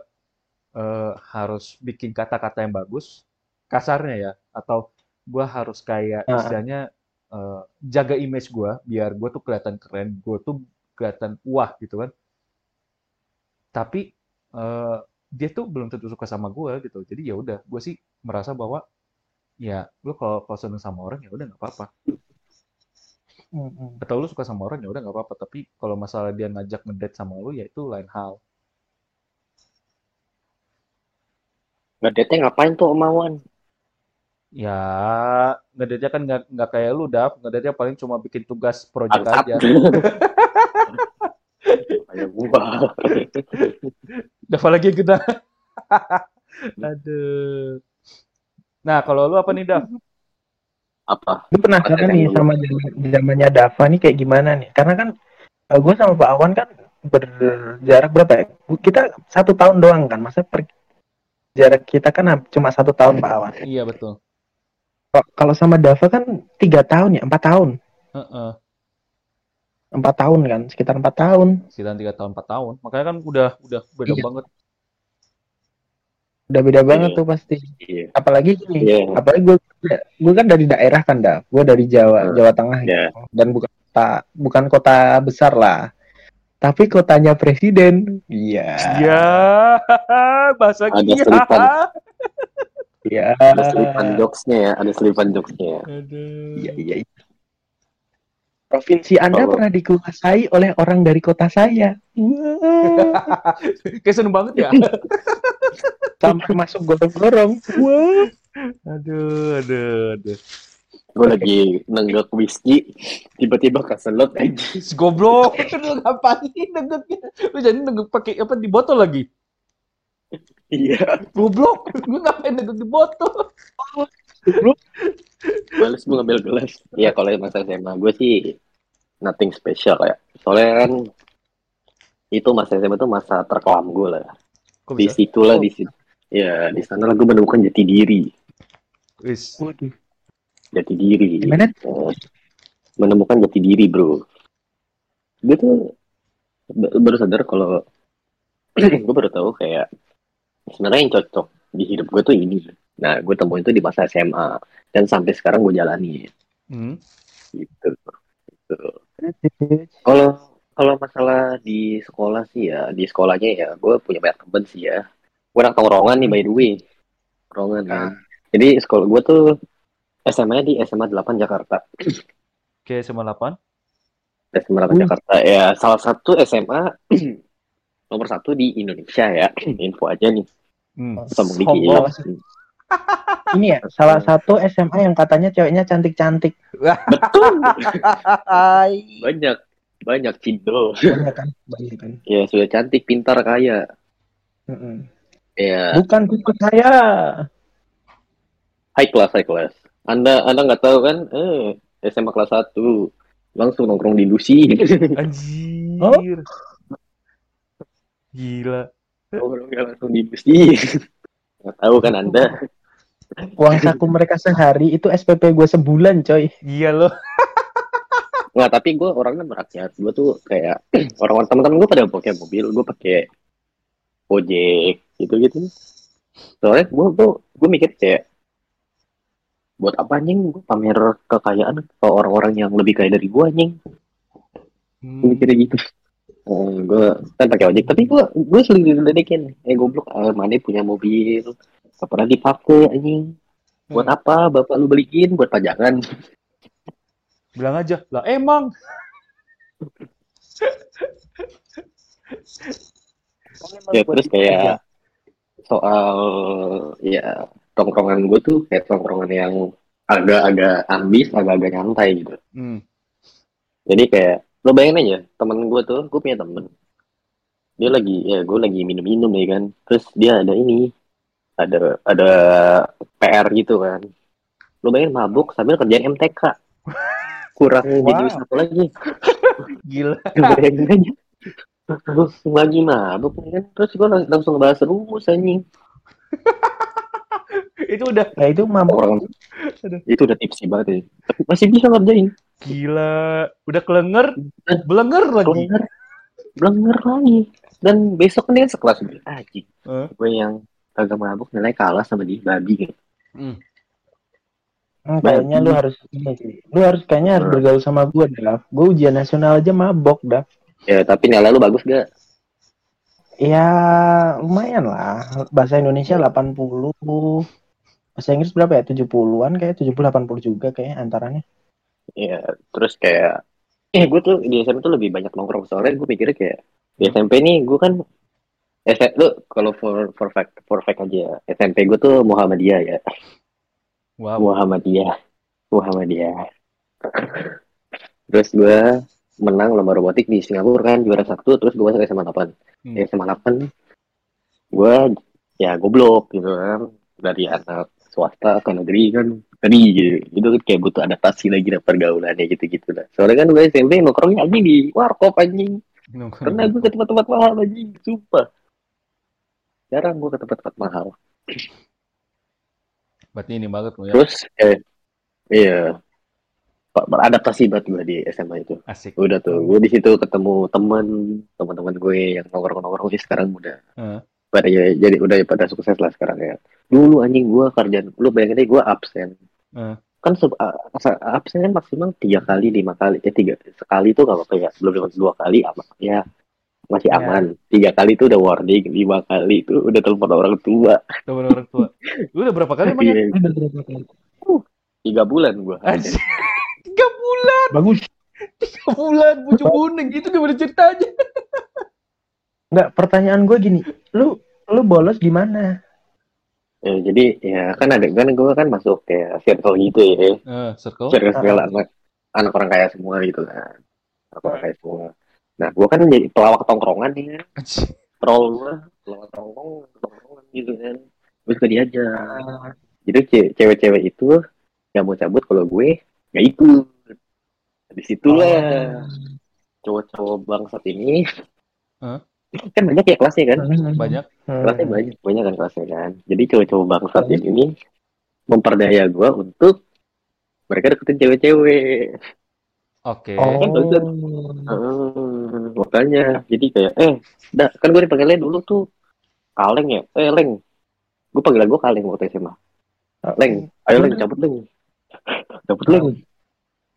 eh, harus bikin kata-kata yang bagus kasarnya ya atau gue harus kayak Ah. istilahnya eh, jaga image gue biar gue tuh kelihatan keren gue tuh kelihatan wah gitu kan tapi eh, dia tuh belum tentu suka sama gue gitu jadi ya udah gue sih merasa bahwa ya lu kalau kalau seneng sama orang ya udah nggak apa-apa Mm-mm. atau lu suka sama orang ya udah nggak apa-apa tapi kalau masalah dia ngajak ngedate sama lu ya itu lain hal Ngedate ngapain tuh omawan? ya ngedate kan nggak nggak kayak lu dap ngedate paling cuma bikin tugas project Bangsat. aja Kayak gua. Dava lagi yang kena aduh nah kalau lu apa nih Dav Apa? Gue penasaran Konten nih sama zaman- zamannya Dava nih kayak gimana nih? Karena kan gue sama Pak Awan kan berjarak berapa ya? Kita satu tahun doang kan, masa per jarak kita kan cuma satu tahun Pak Awan. iya betul Kalau sama Dava kan tiga tahun ya, empat tahun, Heeh. Empat tahun kan, sekitar empat tahun. sekitar tiga tahun empat tahun makanya kan udah udah beda Iya. banget Udah beda banget Iya. tuh pasti. Iya. Apalagi gini, Iya. apalagi gue gue kan dari daerah kan dah, gue dari Jawa, Hmm. Jawa Tengah Iya. gitu. dan bukan kota bukan kota besar lah, tapi kotanya presiden. Iya. Iya, bahasa Ada iya. selipan. Iya. Ada selipan jokesnya ya. Ada selipan jokesnya ya. Aduh. Iya, iya. iya. Provinsi Anda Kalau- pernah dikuasai oleh orang dari kota saya. Wah, Kayak seneng banget ya. sampai masuk gorong-gorong. Wah. Aduh, aduh, aduh. Gue lagi nenggak whisky, tiba-tiba keselot aja. Si goblok, lu ngapain nenggeknya? Lu jadi nenggek pakai apa di botol lagi? Iya. Goblok, lu ngapain nenggek di botol? Males gue ngambil gelas. Iya kalau masa SMA gue sih nothing special ya. Soalnya kan itu masa SMA itu masa terkelam gue lah. Di bisa? situlah Oh. di situ. Ya di sana gue menemukan jati diri. Wis. Waduh. Jati diri. Gimana? Eh, menemukan jati diri bro. Gue tuh ba- baru sadar kalau gue baru tahu kayak sebenarnya yang cocok di hidup gue tuh ini. Nah, gue temuin itu di masa SMA dan sampai sekarang gue jalani Hmm. gitu. Gitu. Kalau kalau masalah di sekolah sih ya, di sekolahnya ya gue punya banyak temen sih ya. Gue anak tongkrongan nih by the way. Tongkrongan kan. Jadi sekolah gue tuh SMA-nya di SMA 8 Jakarta. Oke, SMA 8. SMA 8 Hmm. Jakarta ya salah satu SMA nomor satu di Indonesia ya. Info aja nih. Hmm. Sombong dikit. Ini ya, salah satu SMA yang katanya ceweknya cantik-cantik. Betul. Banyak. Banyak Cindo. Banyak kan? Banyak kan? Ya sudah cantik, pintar, kaya. Mm-mm. Ya Bukan tipe saya. high class, high class. Anda Anda nggak tahu kan? Eh, SMA kelas 1 langsung nongkrong di Lucy. Anjir. Gila. Nongkrongnya langsung di Lucy. Nggak tahu kan Anda? Uang saku mereka sehari itu SPP gue sebulan, coy. Iya loh. Nggak, tapi gue orangnya merakyat. Gue tuh kayak orang-orang teman-teman gue pada pakai mobil, gue pakai ojek gitu-gitu. Soalnya gue tuh gue mikir kayak buat apa anjing gue pamer kekayaan ke orang-orang yang lebih kaya dari gue anjing. Hmm. Gue mikirnya gitu. Oh, gue kan pakai ojek, tapi gue gue selalu diledekin. Eh goblok, eh, mana punya mobil, gak pernah dipakai anjing. Buat apa? Bapak lu beliin buat pajangan. Bilang aja. Lah emang. ya terus kayak soal ya tongkrongan gue tuh kayak tongkrongan yang agak-agak ambis, agak-agak nyantai gitu. Hmm. Jadi kayak lo bayangin aja temen gue tuh, gue punya temen dia lagi ya gue lagi minum-minum ya kan, terus dia ada ini ada ada PR gitu kan. Lo bayangin mabuk sambil kerjain MTK. Kurang Wow. jenius satu lagi. Gila. Bayangin aja. Terus lagi mabuk kan, terus gue langsung ngebahas rumus anjing. Itu udah Nah itu mabuk. Orang Aduh. itu udah tipsy banget ya. Tapi masih bisa ngerjain. gila. Udah kelenger, belenger lagi. Blenger, blenger lagi. Dan besok kan dia sekelas. Anjing. Eh. Gue yang kagak mabuk nilai kalah sama dia babi gitu. Hmm. Hmm, kayaknya lu harus ini sih. Lu harus kayaknya harus Hmm. bergaul sama gue, Dav. Gue ujian nasional aja mabok, Dav. Ya tapi nilai lu bagus gak? Ya lumayan lah. Bahasa Indonesia 80. Bahasa Inggris berapa ya? 70-an kayak 70 80 juga kayak antaranya. Ya terus kayak eh gue tuh di SMP tuh lebih banyak nongkrong soalnya gue mikirnya kayak di SMP nih gue kan SMP lu kalau for for fact for fact aja SMP gue tuh Muhammadiyah ya. Wow. Muhammadiyah Muhammadiyah. Terus gue menang lomba robotik di Singapura kan juara satu terus gue masuk SMA 8 Hmm. SMA 8 gue ya goblok gitu kan. Dari anak swasta ke negeri kan tadi gitu. Itu kan kayak butuh adaptasi lagi lah pergaulannya gitu gitu lah. Soalnya kan gue SMP nongkrongnya anjing di warkop anjing. Karena gue ke tempat-tempat mahal anjing. Sumpah jarang gue ke tempat-tempat mahal. Berarti ini banget lo ya. terus eh iya. Pak, beradaptasi banget gue di SMA itu. Asik. udah tuh gue di situ ketemu teman teman-teman gue yang nongkrong-nongkrong. Sih sekarang udah Heeh. pada ya, jadi udah pada sukses lah sekarang ya. Dulu anjing gue kerjaan lu bayangin aja gue absen. Eh. kan a- absen kan maksimal tiga kali lima kali. Ya tiga sekali itu gak apa-apa ya. Belum dua kali apa ya masih Ya. aman tiga kali itu udah warning lima kali itu udah telepon orang tua Temen orang tua. Lu udah berapa kali emangnya? Iya, tiga bulan gue Anjir. Tiga bulan, Bagus. tiga bulan, bujuk kuning gitu gimana ceritanya? Enggak, pertanyaan gue gini. Lu lu bolos gimana? ya, jadi ya kan ada kan gue kan masuk kayak circle gitu ya Eh, circle. circle circle anak anak orang kaya semua gitu kan anak orang kaya semua nah gue kan jadi pelawak tongkrongan nih kan Anjir. troll gue pelawak tongkrong tongkrongan gitu kan. Gue suka diajak jadi ce- cewek-cewek itu yang mau cabut kalau gue nggak ikut. Di situlah cowok-cowok bangsat ini. Hah? kan banyak ya kelasnya kan? Banyak. Hmm. kelasnya banyak banyak kan kelasnya kan? Jadi cowok-cowok bangsat ini memperdaya gue untuk mereka deketin cewek-cewek Oke. Oh. Kan bagus. Hmm, makanya. Jadi kayak eh dah kan gue dipanggilnya dulu tuh kaleng ya? Eh leng. Gue panggil gue kaleng waktu SMA leng ayo leng cabut leng. Cabut leng.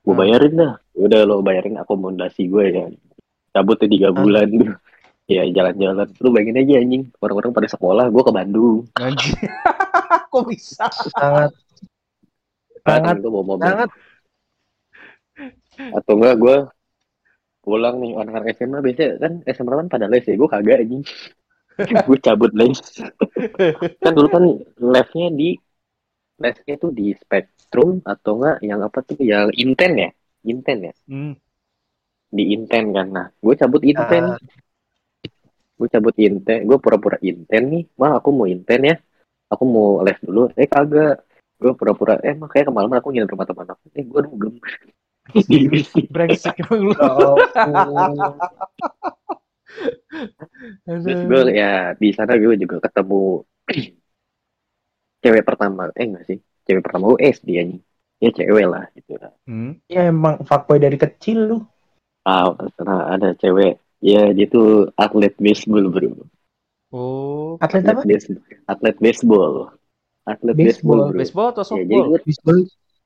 Gue bayarin dah. Udah lo bayarin akomodasi gue ya. Cabut tuh tiga bulan. Ya jalan-jalan. Lu bayangin aja anjing. Orang-orang pada sekolah gue ke Bandung. Anjing. Kok bisa? sangat. Sangat, sangat atau enggak gue pulang nih anak-anak SMA biasanya kan SMA kan pada les ya gue kagak anjing gue cabut les. Kan dulu kan lesnya di lesnya tuh di spektrum atau enggak yang apa tuh yang inten ya? Inten ya? Hmm. di inten kan. Nah gue cabut inten. Ah. gue cabut inten. Gue pura-pura inten nih. Mah aku mau inten ya. Aku mau les dulu. Eh kagak. Gue pura-pura eh makanya kemarin aku nginep rumah teman aku. Eh gue dugem Brengsek emang lu. Ya terus gue ya di sana gue juga ketemu cewek pertama eh enggak sih. Cewek pertama gue SD anjing. Ya cewek lah gitu Hmm. ya emang fuckboy dari kecil lu. Ah terserah ada cewek. Ya dia tuh atlet baseball bro. Oh, atlet apa? base- atlet baseball. Atlet baseball, Baseball. bro. Baseball atau ya, jadi softball? gue Baseball.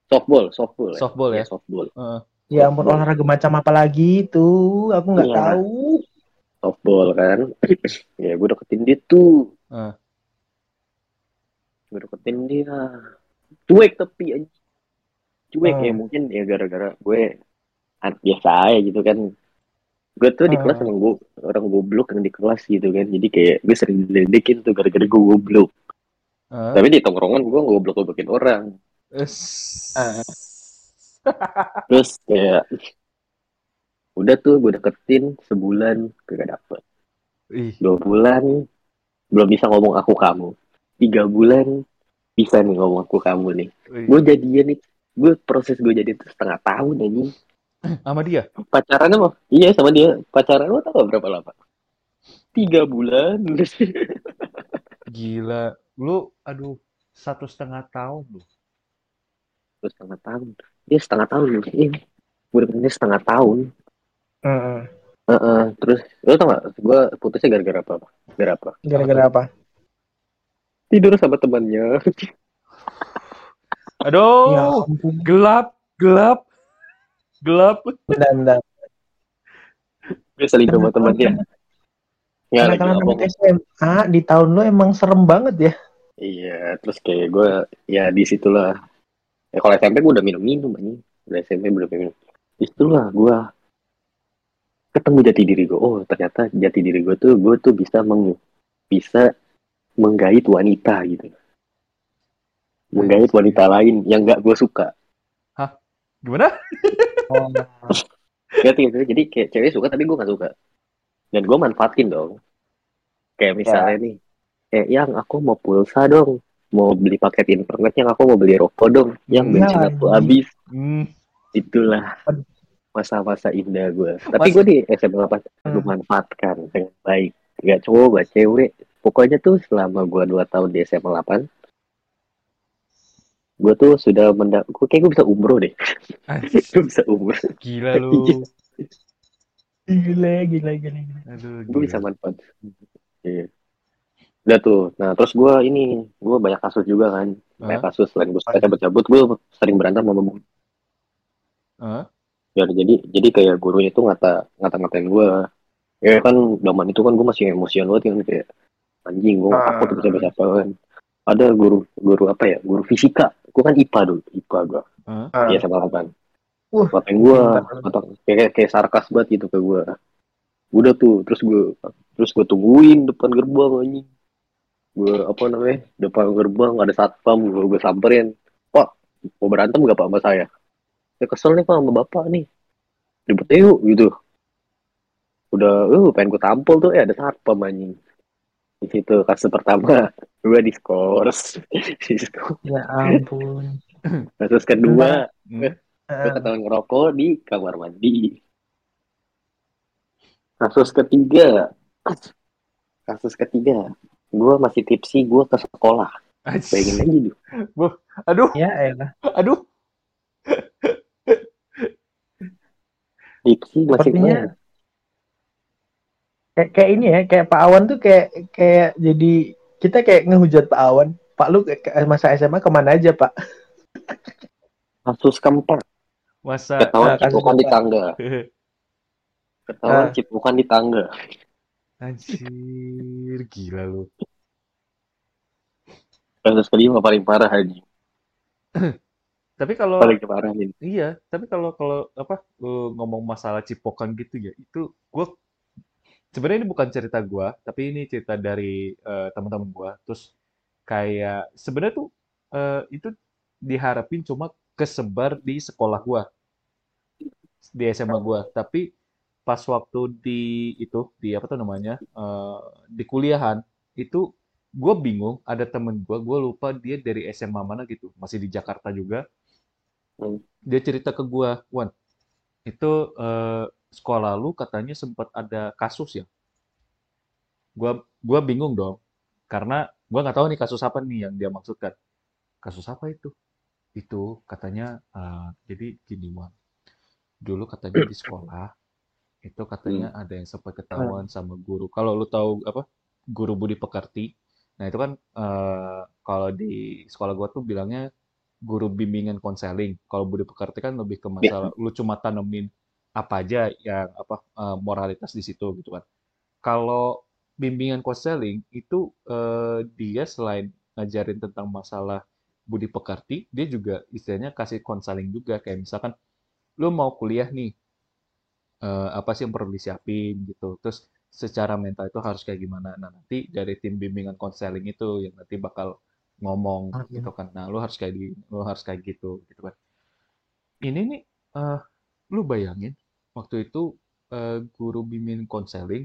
Softball softball ya, Softball ya. softball Heeh. ya ampun olahraga macam apa lagi itu aku nggak Iya. tahu softball kan ya gue deketin dia tuh Ah. gue deketin dia cuek tapi anjing. cuek Hmm. ya mungkin ya gara-gara gue biasa aja gitu kan gue tuh di Hmm. kelas emang gue orang goblok yang di kelas gitu kan jadi kayak gue sering diledekin tuh gara-gara gue goblok Ah. tapi di tongkrongan gue goblok-goblokin orang Es- Ah. terus kayak udah tuh gue deketin sebulan gak dapet Ih, dua bulan belum bisa ngomong aku kamu tiga bulan bisa nih ngomong aku kamu nih ih. gue jadian nih gue proses gue jadi itu setengah tahun anjing Sama dia? pacarannya mah iya sama dia pacaran lo tau gak berapa lama tiga bulan Gila. Lu, aduh, satu setengah tahun lu. Terus setengah tahun. Dia setengah tahun iya. Gue deketinnya setengah tahun. Heeh. Heeh. terus lo tau gak? Gue putusnya gara-gara apa gara apa? Gara-gara apa? Tidur sama temannya. Aduh, ya ampun. gelap, gelap, gelap. bentar, bentar. gue selingkuh sama temannya. ya lagi ngomong. SMA di tahun lu emang serem banget ya. Iya, terus kayak gue ya di situlah. Ya kalau SMP gue udah minum-minum ini, udah SMP belum minum. Di situlah gue ketemu jati diri gue. Oh ternyata jati diri gue tuh gue tuh bisa meng bisa menggait wanita gitu. Menggait wanita lain yang gak gue suka. Gimana? oh, Ngerti gitu. Jadi kayak cewek suka tapi gue gak suka. Dan gue manfaatin dong. Kayak misalnya nih, eh yang aku mau pulsa dong. Mau beli paket internet yang aku mau beli rokok dong. Yang Ya, bensin aku anjing. habis. Hmm. itulah masa-masa indah gue tapi gue di SMA 8 gue Hmm. manfaatkan dengan baik gak cowok gak cewek pokoknya tuh selama gue 2 tahun di SMA 8 gue tuh sudah mendak gue kayak gue bisa umroh deh gue bisa umroh Gila lu. gila gila gila, gila. Aduh, gue bisa gila. manfaat iya udah tuh. Nah terus gue ini gue banyak kasus juga kan. Banyak Hah? kasus selain gue suka cabut-cabut. Gue sering berantem sama guru Hah? ya jadi jadi kayak gurunya tuh ngata ngata ngatain gue ya kan zaman itu kan gue masih emosian banget kan kayak anjing gue aku tuh bisa bisa apa kan. Ada guru guru apa ya? Guru fisika. Gue kan IPA dulu IPA gue? Ah. ya sama apa Uh. ngatain gue kayak kayak sarkas banget gitu ke gue udah tuh terus gue terus gue tungguin depan gerbang anjing gue apa namanya depan gerbang ada satpam gue gue samperin. Pak mau berantem gak pak sama saya? Saya kesel nih pak sama bapak nih. Ribet yuk gitu. Udah uh pengen gue tampol tuh. Eh ada satpam anjing. Di situ kasus pertama. Gue diskors. Diskors ya ampun. Kasus kedua gue Ah, ketahuan ngerokok di kamar mandi. Kasus ketiga. Kasus ketiga gue masih tipsi gue ke sekolah. Bayangin Anjir. aja tuh Aduh, ya elah. Aduh. tipsi masih Sepertinya- kayak, kayak ini ya kayak Pak Awan tuh kayak kayak jadi kita kayak ngehujat Pak Awan. Pak lu masa SMA ke mana aja Pak? Kasus keempat. Masa ketahuan Nah, cipukan di tangga. Ketahuan Ah. cipukan di tangga anjir gila lu. kasus kelima paling parah aja Tapi kalau paling parah nih Iya, tapi kalau kalau apa ngomong masalah cipokan gitu ya, itu gue sebenarnya ini bukan cerita gua, tapi ini cerita dari eh, teman-teman gua. Terus kayak sebenarnya tuh eh, itu diharapin cuma kesebar di sekolah gua, di SMA gua. Tapi pas waktu di itu di apa tuh namanya eh, di kuliahan itu gue bingung. Ada temen gua, gue lupa dia dari SMA mana gitu, masih di Jakarta juga dia cerita ke gua, Wan, itu eh, sekolah lu katanya sempat ada kasus ya. Gua gua bingung dong, karena gua nggak tahu nih kasus apa nih yang dia maksudkan. Kasus apa itu? Itu katanya eh, jadi gini, Wan. Dulu katanya di sekolah itu katanya ada yang sempat ketahuan sama guru. Kalau lu tahu apa guru budi pekerti, nah itu kan eh, kalau di sekolah gua tuh bilangnya guru bimbingan konseling. Kalau budi pekerti kan lebih ke masalah lu cuma tanemin apa aja yang apa eh, moralitas di situ gitu kan. Kalau bimbingan konseling itu eh, dia selain ngajarin tentang masalah budi pekerti, dia juga istilahnya kasih konseling juga kayak misalkan lu mau kuliah nih eh, apa sih yang perlu disiapin gitu. Terus secara mental itu harus kayak gimana. Nah, nanti dari tim bimbingan konseling itu yang nanti bakal ngomong gitu kan. Nah, lu harus kayak di, lu harus kayak gitu gitu kan. Ini nih eh lu bayangin waktu itu eh, guru bimbingan konseling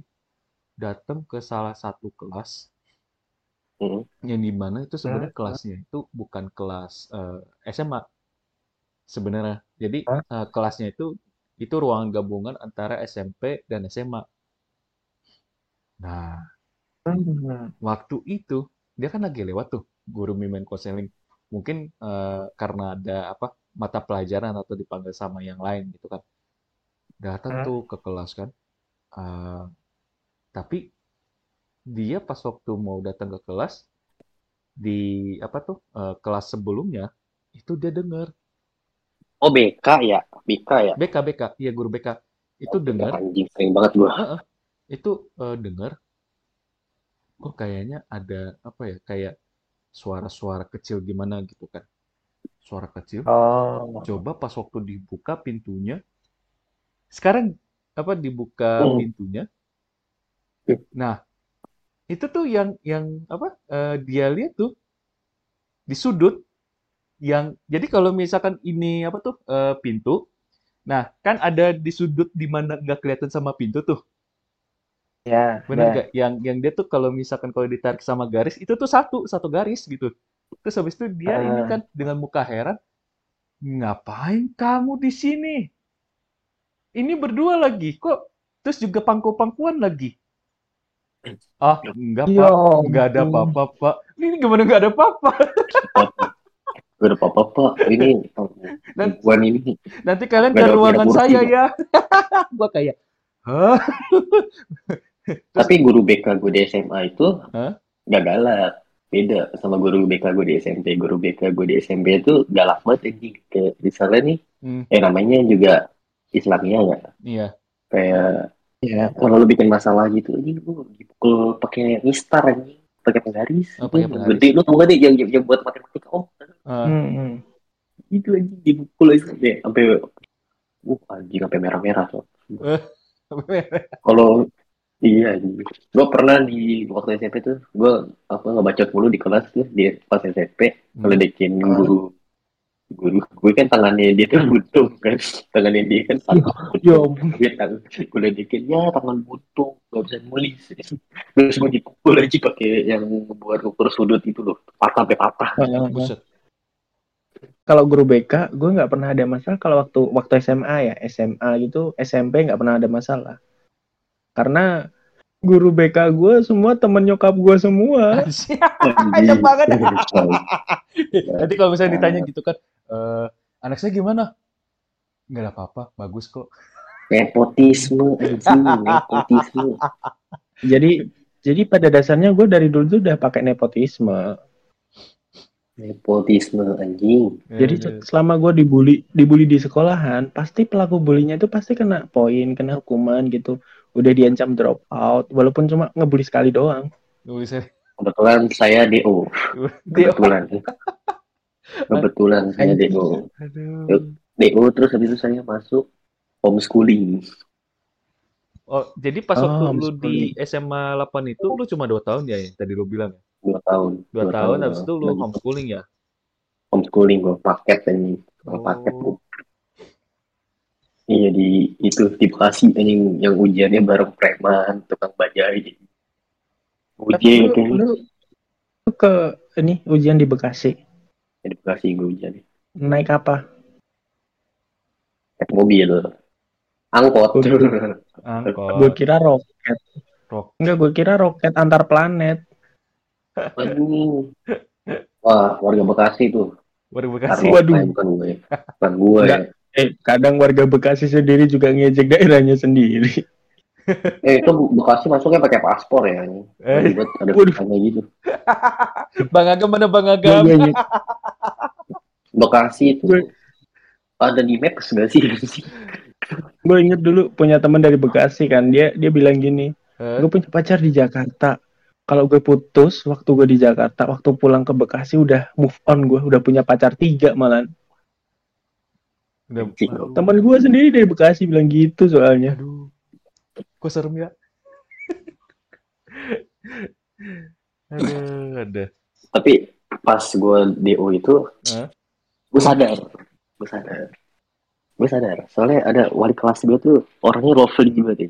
datang ke salah satu kelas Mm. yang di mana itu sebenarnya Hah? kelasnya itu bukan kelas eh, SMA sebenarnya. Jadi eh, kelasnya itu itu ruangan gabungan antara SMP dan SMA. Nah, Hmm. waktu itu dia kan lagi lewat tuh guru bimbingan konseling. Mungkin eh, karena ada apa mata pelajaran atau dipanggil sama yang lain gitu kan. Datang tuh ke kelas kan. Eh, tapi dia pas waktu mau datang ke kelas di apa tuh eh, kelas sebelumnya itu dia dengar oh BK ya? BK ya? BK BK iya guru BK itu dengar. anjing sering banget gua. Heeh. itu eh, dengar. Kok kayaknya ada apa ya kayak suara-suara kecil gimana gitu kan? Suara kecil. Oh. coba pas waktu dibuka pintunya. Sekarang apa dibuka Hmm. pintunya. Nah itu tuh yang yang apa eh, dia lihat tuh. Di sudut yang jadi kalau misalkan ini apa tuh eh, pintu nah kan ada di sudut di mana nggak kelihatan sama pintu tuh Ya, Bener ya. gak? Yang yang dia tuh kalau misalkan kalau ditarik sama garis itu tuh satu satu garis gitu. Terus habis itu dia ini Ah. kan dengan muka heran, ngapain kamu di sini? Ini berdua lagi kok. Terus juga pangku-pangkuan lagi. Ah, enggak Ya pak, enggak ada apa-apa pak. Ini gimana enggak ada apa-apa? Gua udah apa-apa ini gua ini Nanti kalian ke ada- ada ruangan saya ya. Gua kayak, hah? tapi guru BK gue di SMA itu Hah? gak galak beda sama guru BK gue di SMP guru BK gue di SMP itu galak banget anjing kayak misalnya nih Hmm, eh namanya juga Islamia ya iya. kayak Ya. kalau lu bikin masalah gitu ini lu dipukul pakai mistar anjing pakai penggaris. Oh, pakai penggaris. gede lu tau gak deh yang, yang, yang buat matematika. Oh Eh, Hmm, itu anjing dipukul aja deh sampai uh anjing sampai merah-merah tuh. Kalau iya anjing. Gue pernah di waktu SMP tuh gue apa ngebacot mulu di kelas tuh di pas SMP Hmm. ngeledekin guru guru gue kan tangannya dia tuh buntung kan tangannya dia kan tangan Ya buntung ampun. gue tangan gue ledekin ya tangan buntung gak bisa nulis terus gue dipukul aja pakai yang buat ukur sudut itu loh patah sampai patah buset. Kalau guru BK, gue nggak pernah ada masalah. Kalau waktu waktu SMA ya, SMA gitu, SMP nggak pernah ada masalah. Karena guru BK gue semua temen nyokap gue semua. Enak banget. Nanti kalau misalnya ditanya gitu kan, eh anak saya gimana? Nggak ada apa-apa, bagus kok. Nepotisme anjing, nepotisme. Jadi jadi pada dasarnya gue dari dulu tuh udah pakai nepotisme. Nepotisme anjing. Jadi Eh, se- selama gue dibully dibully di sekolahan, pasti pelaku bulinya itu pasti kena poin, kena hukuman gitu. Udah diancam drop out, walaupun cuma ngebully sekali doang. nulisnya Kebetulan saya DO. Kebetulan. Kebetulan saya DO. aduh DO terus habis itu saya masuk homeschooling. oh jadi pas Oh, waktu lu di SMA 8 itu lu cuma dua tahun ya yang tadi lu bilang ya? Dua tahun. dua, tahun habis ya. itu lu homeschooling ya homeschooling gue paket ini. Oh. Paket gua. Iya di itu di Bekasi anjing yang ujiannya bareng preman, tukang bajai. Ujian lu, kan lu, lu ke ini ujian di Bekasi, di Bekasi gue ujian. naik apa? Naik mobil. Angkot. Waduh. angkot Gue kira roket. Rok- Enggak, gue kira roket antar planet. Anjing. Wah, warga Bekasi tuh. baru Bekasi Waduh. bukan gue. Bukan gue ya. Eh, kadang warga Bekasi sendiri juga ngejek daerahnya sendiri. Eh itu Bekasi masuknya pakai paspor ya. anjing. eh, ada Waduh. tanya gitu. Bang Agam mana Bang Agam Bekasi itu Gue- ada di Maps gak sih? gue inget dulu punya teman dari Bekasi kan, dia dia bilang gini, Eh, gue punya pacar di Jakarta. Kalau gue putus waktu gue di Jakarta, waktu pulang ke Bekasi udah move on gue, udah punya pacar tiga malah. Teman gue sendiri dari Bekasi bilang gitu soalnya. aduh kok serem ya aduh ada Tapi pas gue DO itu, Hah? gue sadar, gue sadar, gue sadar. Soalnya ada wali kelas gue tuh orangnya lovely banget ya.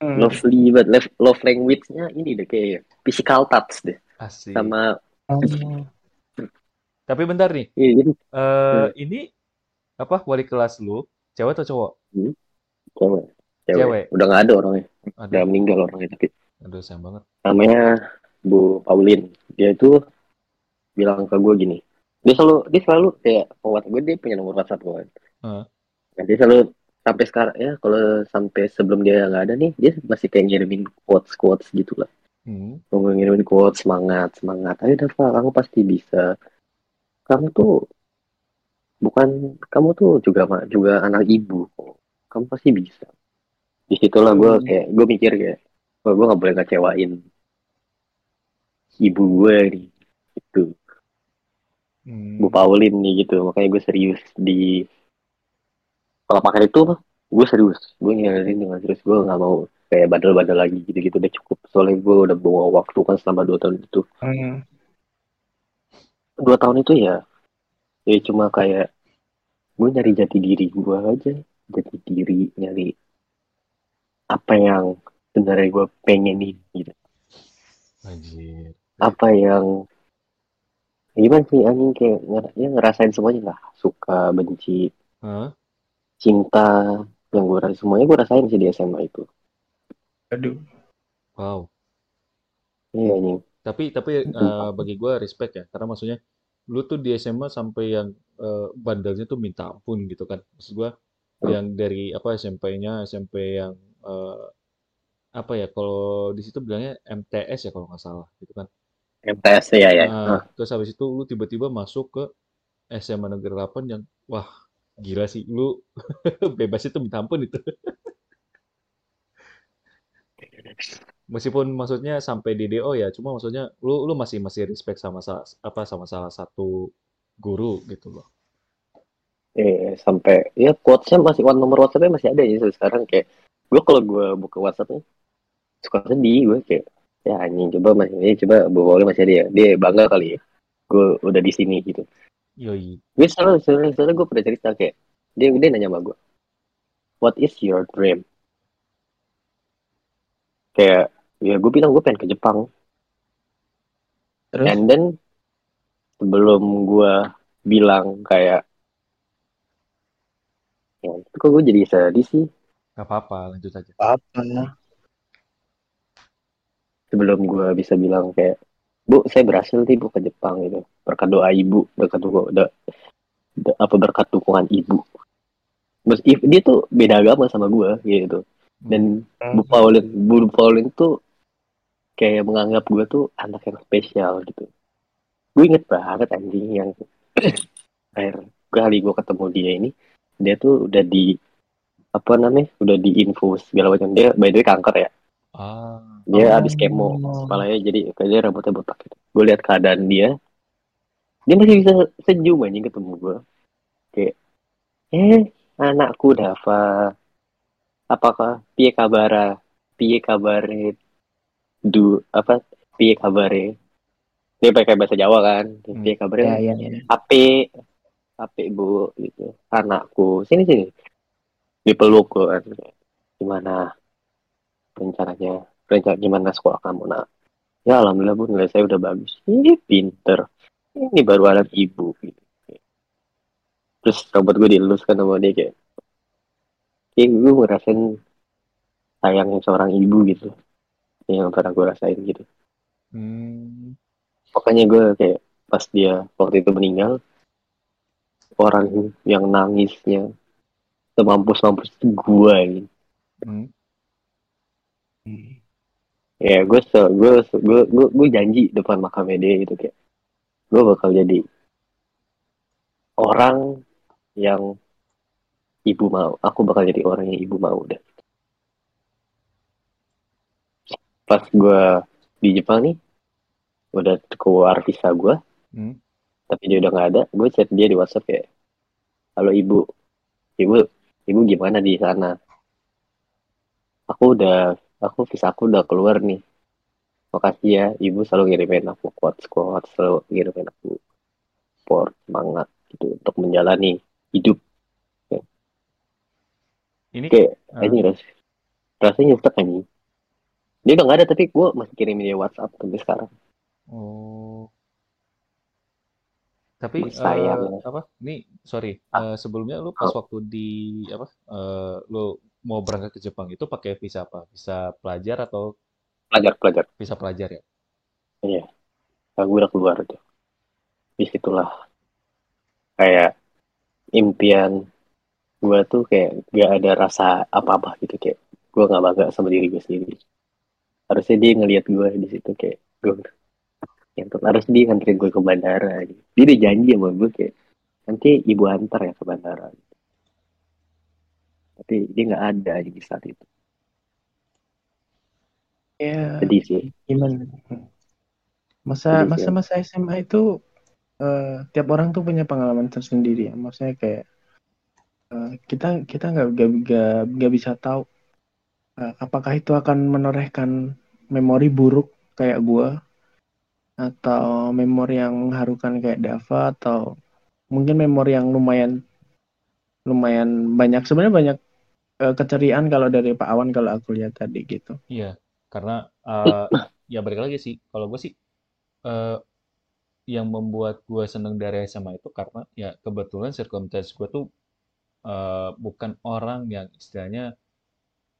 Hmm. Lovely banget. Love, love language-nya ini deh kayak physical touch deh. asik Sama, Oh. tapi bentar nih iya, jadi eh ini apa wali kelas lu cewek atau cowok cewek. Cewek. Cewek. Udah gak ada orangnya. Udah aduh meninggal orangnya. Tapi aduh sayang banget namanya Bu Paulin. Dia itu bilang ke gue gini. Dia selalu, dia selalu kayak WhatsApp gue dia punya nomor WhatsApp gue. kan. Heeh. Nah, dia selalu sampai sekarang ya kalau sampai sebelum dia nggak ada nih dia masih kayak ngirimin quotes quotes gitu lah. hmm. Ngirimin quotes semangat semangat. Ayo Dava kamu pasti bisa. Kamu tuh bukan kamu tuh juga ma- juga anak ibu. kok. Kamu pasti bisa. Di situlah gue Hmm. kayak gue mikir kayak gue gue nggak boleh ngecewain ibu gue nih itu Hmm. Bu Paulin nih gitu makanya gue serius di kalau pakai itu gue serius gue nyariin dengan serius gue nggak mau kayak badal-badal lagi gitu-gitu udah cukup soalnya gue udah bawa waktu kan selama dua tahun itu Hmm. dua tahun itu ya ya cuma kayak gue nyari jati diri gue aja jati diri nyari apa yang sebenarnya gue pengenin gitu Anjir. apa yang gimana sih anjing kayak nger- ya ngerasain semuanya lah suka benci Hah? cinta yang gue rasain semuanya gue rasain sih di SMA itu Aduh. Wow. iya anjing Tapi tapi eh, bagi gua respect ya, karena maksudnya lu tuh di SMA sampai yang eh, bandelnya tuh minta ampun gitu kan. Maksud gua yang dari apa SMP-nya SMP yang eh, apa ya kalau di situ bilangnya MTS ya kalau nggak salah gitu kan. MTS ya ya Nah, terus habis itu lu tiba-tiba masuk ke SMA Negeri 8 yang wah gila sih lu bebas itu minta ampun itu. Meskipun maksudnya sampai di DO ya, cuma maksudnya lu lu masih masih respect sama sa- apa sama salah satu guru gitu loh. eh sampai ya quotesnya masih one nomor WhatsAppnya masih ada ya sekarang kayak gue kalau gue buka WhatsAppnya suka sedih gue kayak ya anjing coba masih ini coba Paulin masih ada ya dia bangga kali ya gue udah di sini gitu Yoi. gue selalu selalu, selalu gue pernah cerita kayak dia dia nanya sama gue what is your dream kayak ya gue bilang gue pengen ke Jepang. Terus? And then sebelum gue bilang kayak ya itu kok gue jadi sedih sih? Gak apa-apa, lanjut aja. apa? sebelum gue bisa bilang kayak bu saya berhasil nih bu ke Jepang gitu. Berkat doa ibu berkat doa da- da- apa berkat dukungan ibu. Meski dia tuh beda agama sama gue gitu. Dan Bu Paulin Bu Paulin tuh kayak menganggap gue tuh anak yang spesial gitu. Gue inget banget anjing yang akhir kali gue ketemu dia ini dia tuh udah di apa namanya udah di info segala macam. Dia by the way kanker ya. Ah, dia Oh. habis kemo kepalanya jadi kayaknya rambutnya botak gitu. Gue lihat keadaan dia dia masih bisa senyum anjing ketemu gue kayak eh anakku Dava apakah piye kabara piye kabare du apa piye kabare dia pakai bahasa Jawa kan? Hmm. piye kabare Ya, ya, ya. ape ape bu gitu. Anakku sini sini. Dipeluk kan gimana rencananya? Rencana gimana sekolah kamu nak? Ya alhamdulillah bu nilai saya udah bagus. Ini pinter. Ini baru anak ibu gitu. Terus rambut gue dilus kan sama dia kayak kayak gue ngerasain sayangnya seorang ibu gitu yang pernah gue rasain gitu hmm, Makanya gue kayak pas dia waktu itu meninggal, orang yang nangisnya semampus-mampus itu gue gitu. hmm. Ya gue se gue gue gue gue janji depan makamnya dia gitu kayak gue bakal jadi orang yang ibu mau. Aku bakal jadi orang yang ibu mau deh. Pas gue di Jepang nih, udah keluar visa gue, Hmm. tapi dia udah nggak ada gue chat dia di WhatsApp kayak halo ibu ibu ibu gimana di sana aku udah aku visa aku udah keluar nih makasih ya ibu selalu ngirimin aku quotes quotes selalu ngirimin aku support semangat gitu untuk menjalani hidup Ini kayak Ah. ini ras rasanya nyesek anjing dia udah nggak ada tapi gue masih kirimin dia WhatsApp sampai sekarang Oh. Tapi Sayang. eh, apa? Nih, sorry. Ah. Eh, sebelumnya lu pas waktu di apa? eh, lu mau berangkat ke Jepang itu pakai visa apa? Visa pelajar atau pelajar pelajar visa pelajar ya? Nah, gue udah keluar tuh. Di situlah kayak impian gue tuh kayak gak ada rasa apa-apa gitu kayak gue nggak bangga sama diri gue sendiri. Harusnya dia ngelihat gue di situ kayak gue yang harus dia nganterin gue ke bandara. Gitu. Dia udah janji sama gue kayak nanti ibu antar ya ke bandara. Tapi dia nggak ada di saat itu. Ya, Sedih sih. gimana? Masa Jadi sih. masa-masa SMA itu eh, tiap orang tuh punya pengalaman tersendiri ya. Maksudnya kayak eh, kita kita nggak nggak bisa tahu eh, apakah itu akan menorehkan memori buruk kayak gua atau memori yang mengharukan kayak Dava atau mungkin memori yang lumayan lumayan banyak sebenarnya banyak eh, keceriaan kalau dari Pak Awan kalau aku lihat tadi gitu. Iya, karena eh, ya balik lagi sih. Kalau gue sih eh, yang membuat gue seneng dari SMA itu karena ya kebetulan circumstance gue tuh eh, bukan orang yang istilahnya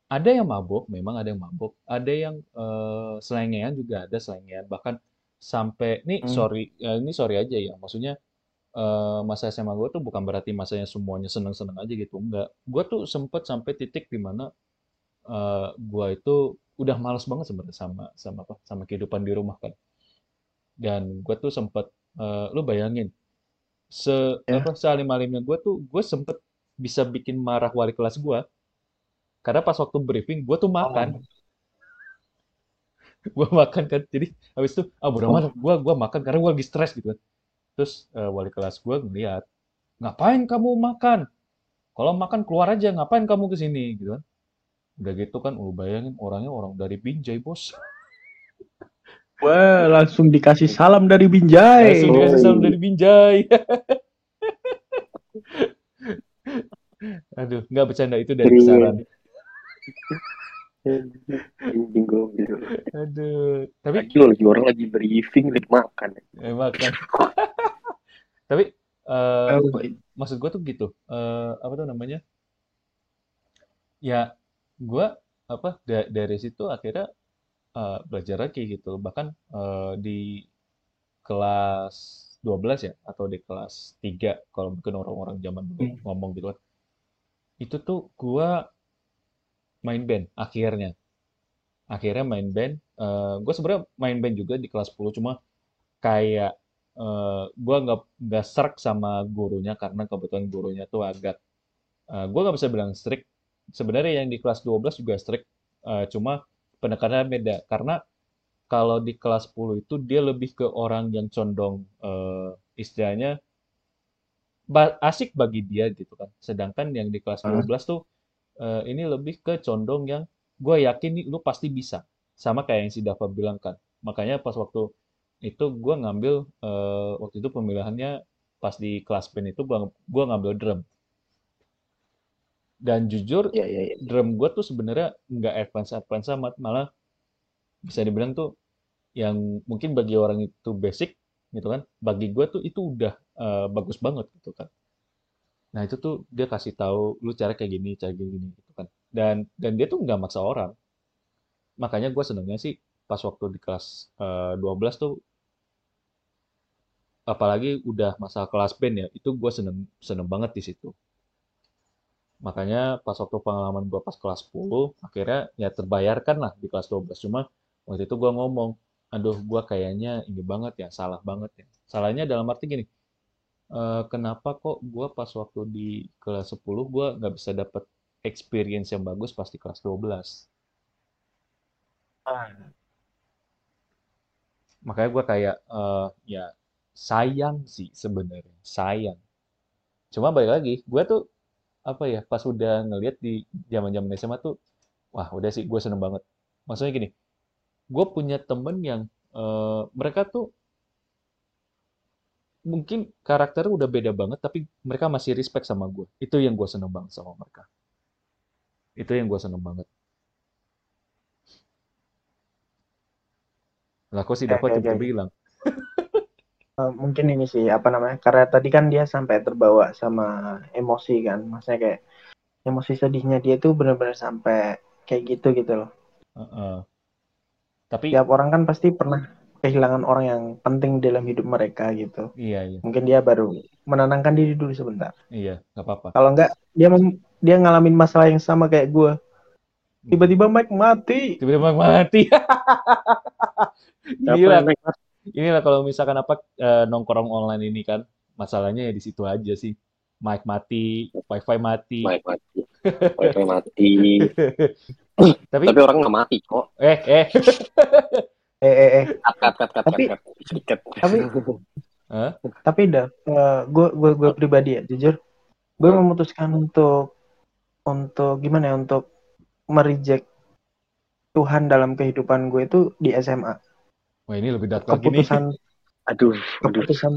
ada yang mabuk, memang ada yang mabuk, ada yang eh, selengean juga ada selengean, bahkan sampai nih Hmm. sorry ya ini sorry aja ya, maksudnya eh, masa SMA gue tuh bukan berarti masanya semuanya seneng-seneng aja gitu, enggak. Gue tuh sempet sampai titik di mana eh gue itu udah males banget sebenarnya sama sama apa sama kehidupan di rumah kan dan gue tuh sempet eh, lu bayangin se Ya. apa sealim-alimnya gue tuh gue sempet bisa bikin marah wali kelas gue karena pas waktu briefing gue tuh makan. Gue makan kan jadi habis itu ah bodo Oh. amat gue gua makan karena gue lagi stres gitu kan. Terus eh, wali kelas gue ngeliat ngapain kamu makan? Kalau makan keluar aja ngapain kamu ke sini? Gitu kan. Udah gitu kan lu bayangin orangnya orang dari Binjai bos. Wah, langsung dikasih salam dari Binjai. langsung dikasih salam dari Binjai. Aduh nggak bercanda itu dari Serius. Anjing gitu. aduh tapi Lagi lagi orang lagi briefing lagi makan. eh, makan tapi eh, Oh, maksud gue tuh gitu eh, apa tuh namanya ya gue apa da- dari situ akhirnya eh, belajar lagi gitu bahkan eh, di kelas 12 ya atau di kelas 3 kalau mungkin orang-orang zaman dulu Hmm. ngomong gitu kan itu tuh gua main band akhirnya. Akhirnya main band. Eh gue sebenarnya main band juga di kelas 10 cuma kayak eh gua nggak nggak serk sama gurunya karena kebetulan gurunya tuh agak eh gua nggak bisa bilang strict. Sebenarnya yang di kelas 12 juga strict, eh, cuma penekanannya beda karena kalau di kelas 10 itu dia lebih ke orang yang condong eh, istilahnya asik bagi dia gitu kan. Sedangkan yang di kelas Hmm. 12 tuh eh, ini lebih ke condong yang gue yakin nih lu pasti bisa. Sama kayak yang si Dava bilang kan. Makanya pas waktu itu gue ngambil eh, waktu itu pemilihannya pas di kelas band itu gua gua ngambil drum. Dan jujur Iya, iya, iya. drum gue tuh sebenarnya nggak advance advance amat malah bisa dibilang tuh yang mungkin bagi orang itu basic gitu kan bagi gue tuh itu udah eh, bagus banget gitu kan nah itu tuh dia kasih tahu lu cara kayak gini cara kayak gini gitu kan. Dan dan dia tuh nggak maksa orang. Makanya gue senengnya sih pas waktu di kelas eh, 12 tuh apalagi udah masa kelas band ya itu gue seneng seneng banget di situ. Makanya pas waktu pengalaman gue pas kelas 10 akhirnya ya terbayarkan lah di kelas 12 cuma waktu itu gue ngomong aduh gue kayaknya ini banget ya salah banget ya. Salahnya dalam arti gini eh, kenapa kok gue pas waktu di kelas 10 gue nggak bisa dapet experience yang bagus pas di kelas 12 makanya gue kayak eh, ya sayang sih sebenarnya sayang. Cuma balik lagi gue tuh apa ya pas udah ngeliat di zaman zaman SMA tuh wah udah sih gue seneng banget. Maksudnya gini gue punya temen yang eh, mereka tuh mungkin karakternya udah beda banget tapi mereka masih respect sama gue itu yang gue seneng banget sama mereka. Itu yang gue seneng banget. Lah kok si Oke, Dava oke, tiba-tiba Eh, mungkin ini sih apa namanya karena tadi kan dia sampai terbawa sama emosi kan. Maksudnya kayak emosi sedihnya dia tuh benar-benar sampai kayak gitu gitu loh. Heeh. tapi tiap orang kan pasti pernah kehilangan orang yang penting dalam hidup mereka gitu. Iya iya. Mungkin dia baru menenangkan diri dulu sebentar. Iya nggak apa-apa. Kalau enggak dia mem- dia ngalamin masalah yang sama kayak gue tiba-tiba Mike mati. Tiba-tiba mati. Siapa inilah kalau misalkan apa eh, nongkrong online ini kan masalahnya ya di situ aja sih. Mic mati wifi mati. Mike mati. Wifi mati. tapi Tapi orang nggak mati kok. eh eh eh eh eh Cut, cut, cut, cut, Tapi- cut, cut. Sikat. tapi Hah? tapi dah gue gue gue pribadi ya jujur gue memutuskan untuk untuk gimana ya untuk mereject Tuhan dalam kehidupan gue itu di SMA wah ini lebih dark lagi nih keputusan Aduh, aduh. keputusan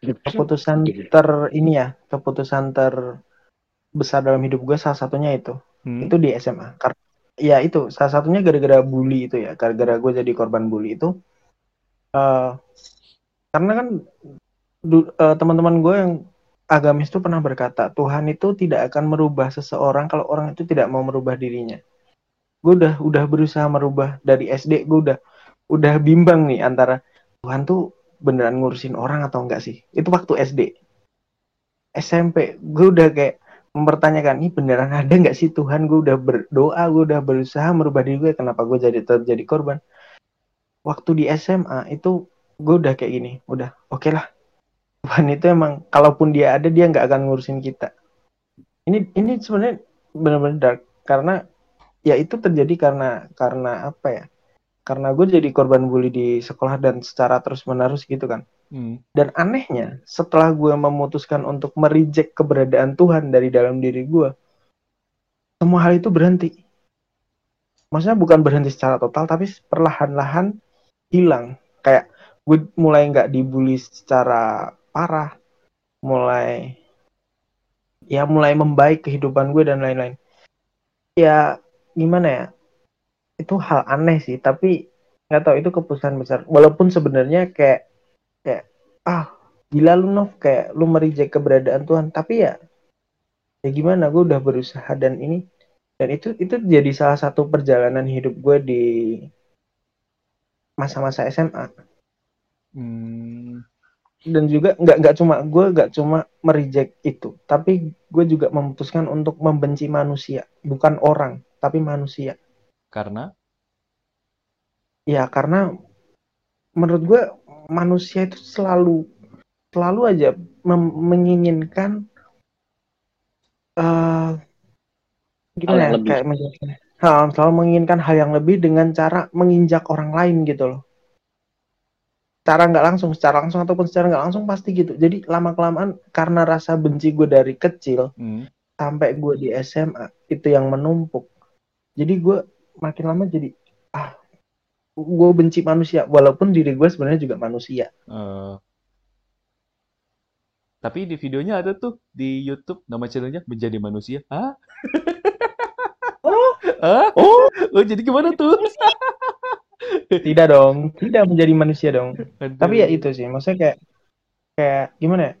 keputusan ter ini ya keputusan terbesar dalam hidup gue salah satunya itu Hmm. itu di SMA karena ya itu. Salah satunya gara-gara bully itu ya. Gara-gara gue jadi korban bully itu. Eh karena kan eh, teman-teman gue yang agamis itu pernah berkata Tuhan itu tidak akan merubah seseorang kalau orang itu tidak mau merubah dirinya. Gue udah udah berusaha merubah dari SD gue udah udah bimbang nih antara Tuhan tuh beneran ngurusin orang atau enggak sih? Itu waktu SD SMP gue udah kayak mempertanyakan ini beneran ada nggak sih Tuhan? Gue udah berdoa gue udah berusaha merubah diri gue kenapa gue jadi terjadi korban? Waktu di SMA itu gue udah kayak gini udah oke lah Tuhan itu emang kalaupun dia ada dia nggak akan ngurusin kita. Ini ini sebenarnya benar-benar dark karena ya itu terjadi karena karena apa ya karena gue jadi korban bully di sekolah dan secara terus menerus gitu kan Hmm. dan anehnya, setelah gue memutuskan untuk mereject keberadaan Tuhan dari dalam diri gue, semua hal itu berhenti. Maksudnya bukan berhenti secara total, tapi perlahan-lahan hilang. Kayak gue mulai nggak dibully secara parah, mulai ya mulai membaik kehidupan gue dan lain-lain. Ya gimana ya? Itu hal aneh sih, tapi nggak tahu itu keputusan besar. Walaupun sebenarnya kayak ah gila lu Nov. Kayak lu mereject keberadaan Tuhan. Tapi ya ya gimana gue udah berusaha dan ini dan itu itu jadi salah satu perjalanan hidup gue di masa-masa SMA Hmm. dan juga nggak nggak cuma gue nggak cuma mereject itu. Tapi gue juga memutuskan untuk membenci manusia. Bukan orang tapi manusia. Karena? Ya karena menurut gue manusia itu selalu selalu aja menginginkan eh gimana ya lebih. kayak menjelaskan selalu menginginkan hal yang lebih dengan cara menginjak orang lain gitu loh. Cara nggak langsung secara langsung ataupun secara nggak langsung pasti gitu. Jadi lama kelamaan karena rasa benci gue dari kecil hmm, sampai gue di SMA itu yang menumpuk. Jadi gue makin lama jadi gue benci manusia walaupun diri gue sebenarnya juga manusia eh, tapi di videonya ada tuh di YouTube nama channelnya menjadi manusia. Hah? Oh. Hah? oh Oh, jadi gimana tuh? tidak dong tidak menjadi manusia dong Aduh. tapi ya itu sih maksudnya kayak kayak gimana ya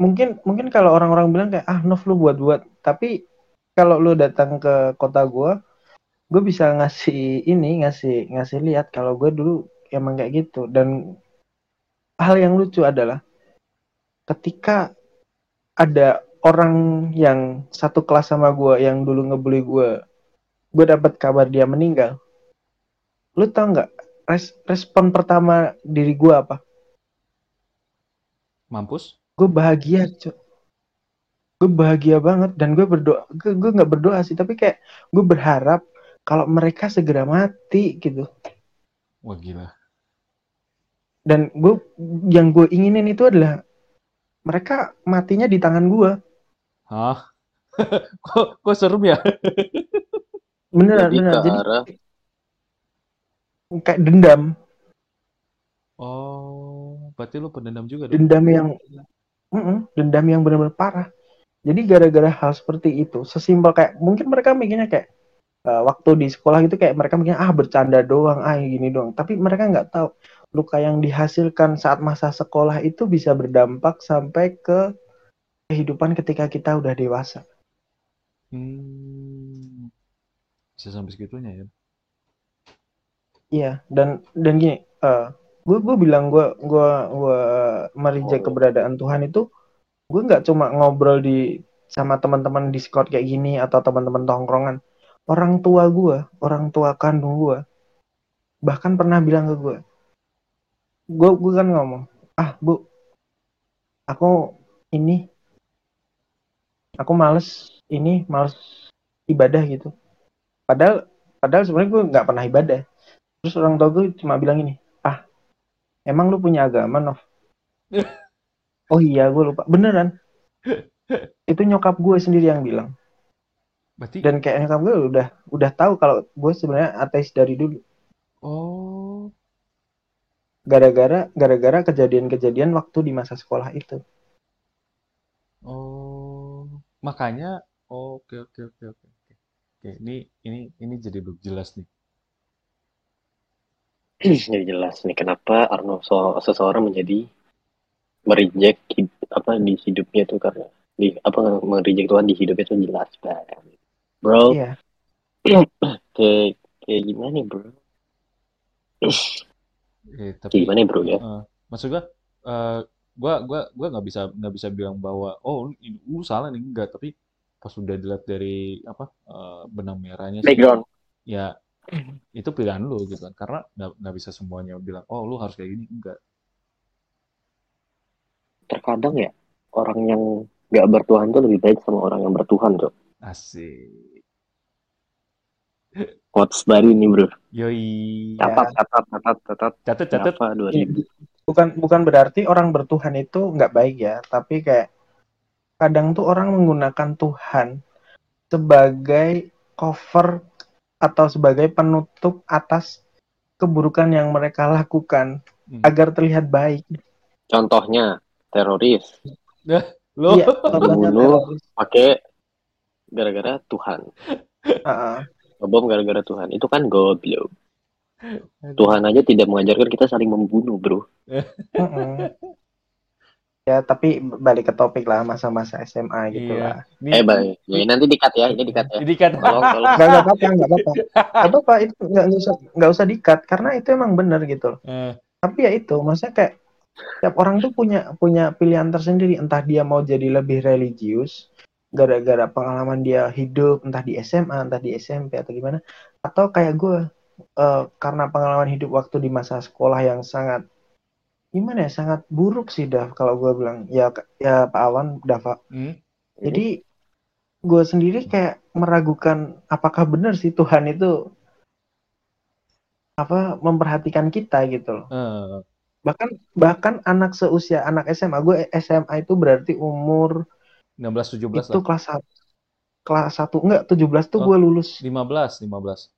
mungkin mungkin kalau orang-orang bilang kayak ah Nov lu buat-buat tapi kalau lu datang ke kota gue gue bisa ngasih ini ngasih ngasih lihat kalau gue dulu emang kayak gitu. Dan hal yang lucu adalah ketika ada orang yang satu kelas sama gue yang dulu ngebully gue gue dapat kabar dia meninggal. Lu tau nggak res- respon pertama diri gue apa? Mampus? gue bahagia cuy gue bahagia banget dan gue berdoa gue gue nggak berdoa sih tapi kayak gue berharap kalau mereka segera mati gitu Wah gila. dan gue yang gue inginin itu adalah mereka matinya di tangan gue Hah? kok kok serem ya? beneran Jadi beneran ke jadi arah kayak dendam Oh, berarti lu pendendam juga dong? dendam yang Mm-mm, dendam yang benar-benar parah jadi gara-gara hal seperti itu sesimpel kayak mungkin mereka mikirnya kayak eh, waktu di sekolah itu kayak mereka mikirnya ah bercanda doang ah gini doang tapi mereka nggak tahu luka yang dihasilkan saat masa sekolah itu bisa berdampak sampai ke kehidupan ketika kita udah dewasa Hmm. Bisa sampai segitunya ya? iya dan dan gini eh gue gue bilang gue gue gue mereject Oh. keberadaan Tuhan itu gue nggak cuma ngobrol di sama teman-teman Discord kayak gini atau teman-teman tongkrongan orang tua gue orang tua kandung gue bahkan pernah bilang ke gue gue gue kan ngomong ah bu aku ini aku males ini males ibadah gitu. Padahal padahal sebenarnya gue nggak pernah ibadah. Terus orang tua gue cuma bilang ini ah emang lu punya agama Nov oh iya gue lupa. Beneran. Itu nyokap gue sendiri yang bilang Berarti, dan kayak nyokap gue udah udah tahu kalau gue sebenarnya ateis dari dulu oh, gara-gara gara-gara kejadian-kejadian waktu di masa sekolah itu oh, makanya, oh, oke, oke, oke, oke, oke. Oke, ini, ini, ini jadi lebih jelas nih. jadi jelas nih kenapa Arno so- seseorang menjadi mereject hid- apa di hidupnya tuh karena di apa mereject Tuhan di hidupnya tuh jelas banget. Bro, iya kayak kayak gimana nih, bro? Eh, Kayak tapi, gimana bro ya? eh, maksud gua, eh, gua, gua, gua nggak bisa, nggak bisa bilang bahwa, oh, lu, lu salah nih, enggak. Tapi pas udah dilihat dari apa eh, benang merahnya sih, Background. ya itu pilihan lu gitu kan. Karena nggak nggak bisa semuanya bilang, oh, lu harus kayak gini, enggak. Terkadang ya orang yang nggak bertuhan tuh lebih baik sama orang yang bertuhan tuh. Asik. Quotes baru nih bro. Yoi. Ya. Catat, catat, catat, catat. Catet. Kenapa 2000? bukan bukan berarti orang bertuhan itu nggak baik ya tapi kayak kadang tuh orang menggunakan Tuhan sebagai cover atau sebagai penutup atas keburukan yang mereka lakukan Hmm. agar terlihat baik. Contohnya teroris Lo, Iya, contohnya Membunuh. teroris. pakai gara-gara Tuhan. Heeh. Ngebom gara-gara Tuhan. Itu kan goblok. Tuhan aja tidak mengajarkan kita saling membunuh, bro. Mm-mm. Ya, tapi balik ke topik lah masa-masa SMA gitu Iya. lah. Eh, bye. Ya, nanti dikat ya, ini dikat ya. Tolong, tolong. Nggak nggak apa-apa, nggak apa-apa. Nggak apa-apa, itu nggak nggak usah nggak usah dikat karena itu emang bener gitu. loh. eh, Tapi ya itu, maksudnya kayak Tiap orang tuh punya punya pilihan tersendiri, entah dia mau jadi lebih religius gara-gara pengalaman dia hidup entah di SMA, entah di SMP atau gimana, atau kayak gue uh, karena pengalaman hidup waktu di masa sekolah yang sangat gimana ya sangat buruk sih dah kalau gue bilang ya ya Pak Awan Dava hmm? jadi gue sendiri kayak meragukan apakah benar sih Tuhan itu apa memperhatikan kita gitu loh uh. bahkan bahkan anak seusia anak SMA gue SMA itu berarti umur 16 17 itu lah. kelas kelas 1 enggak 17 tuh oh, gue lulus. 15 15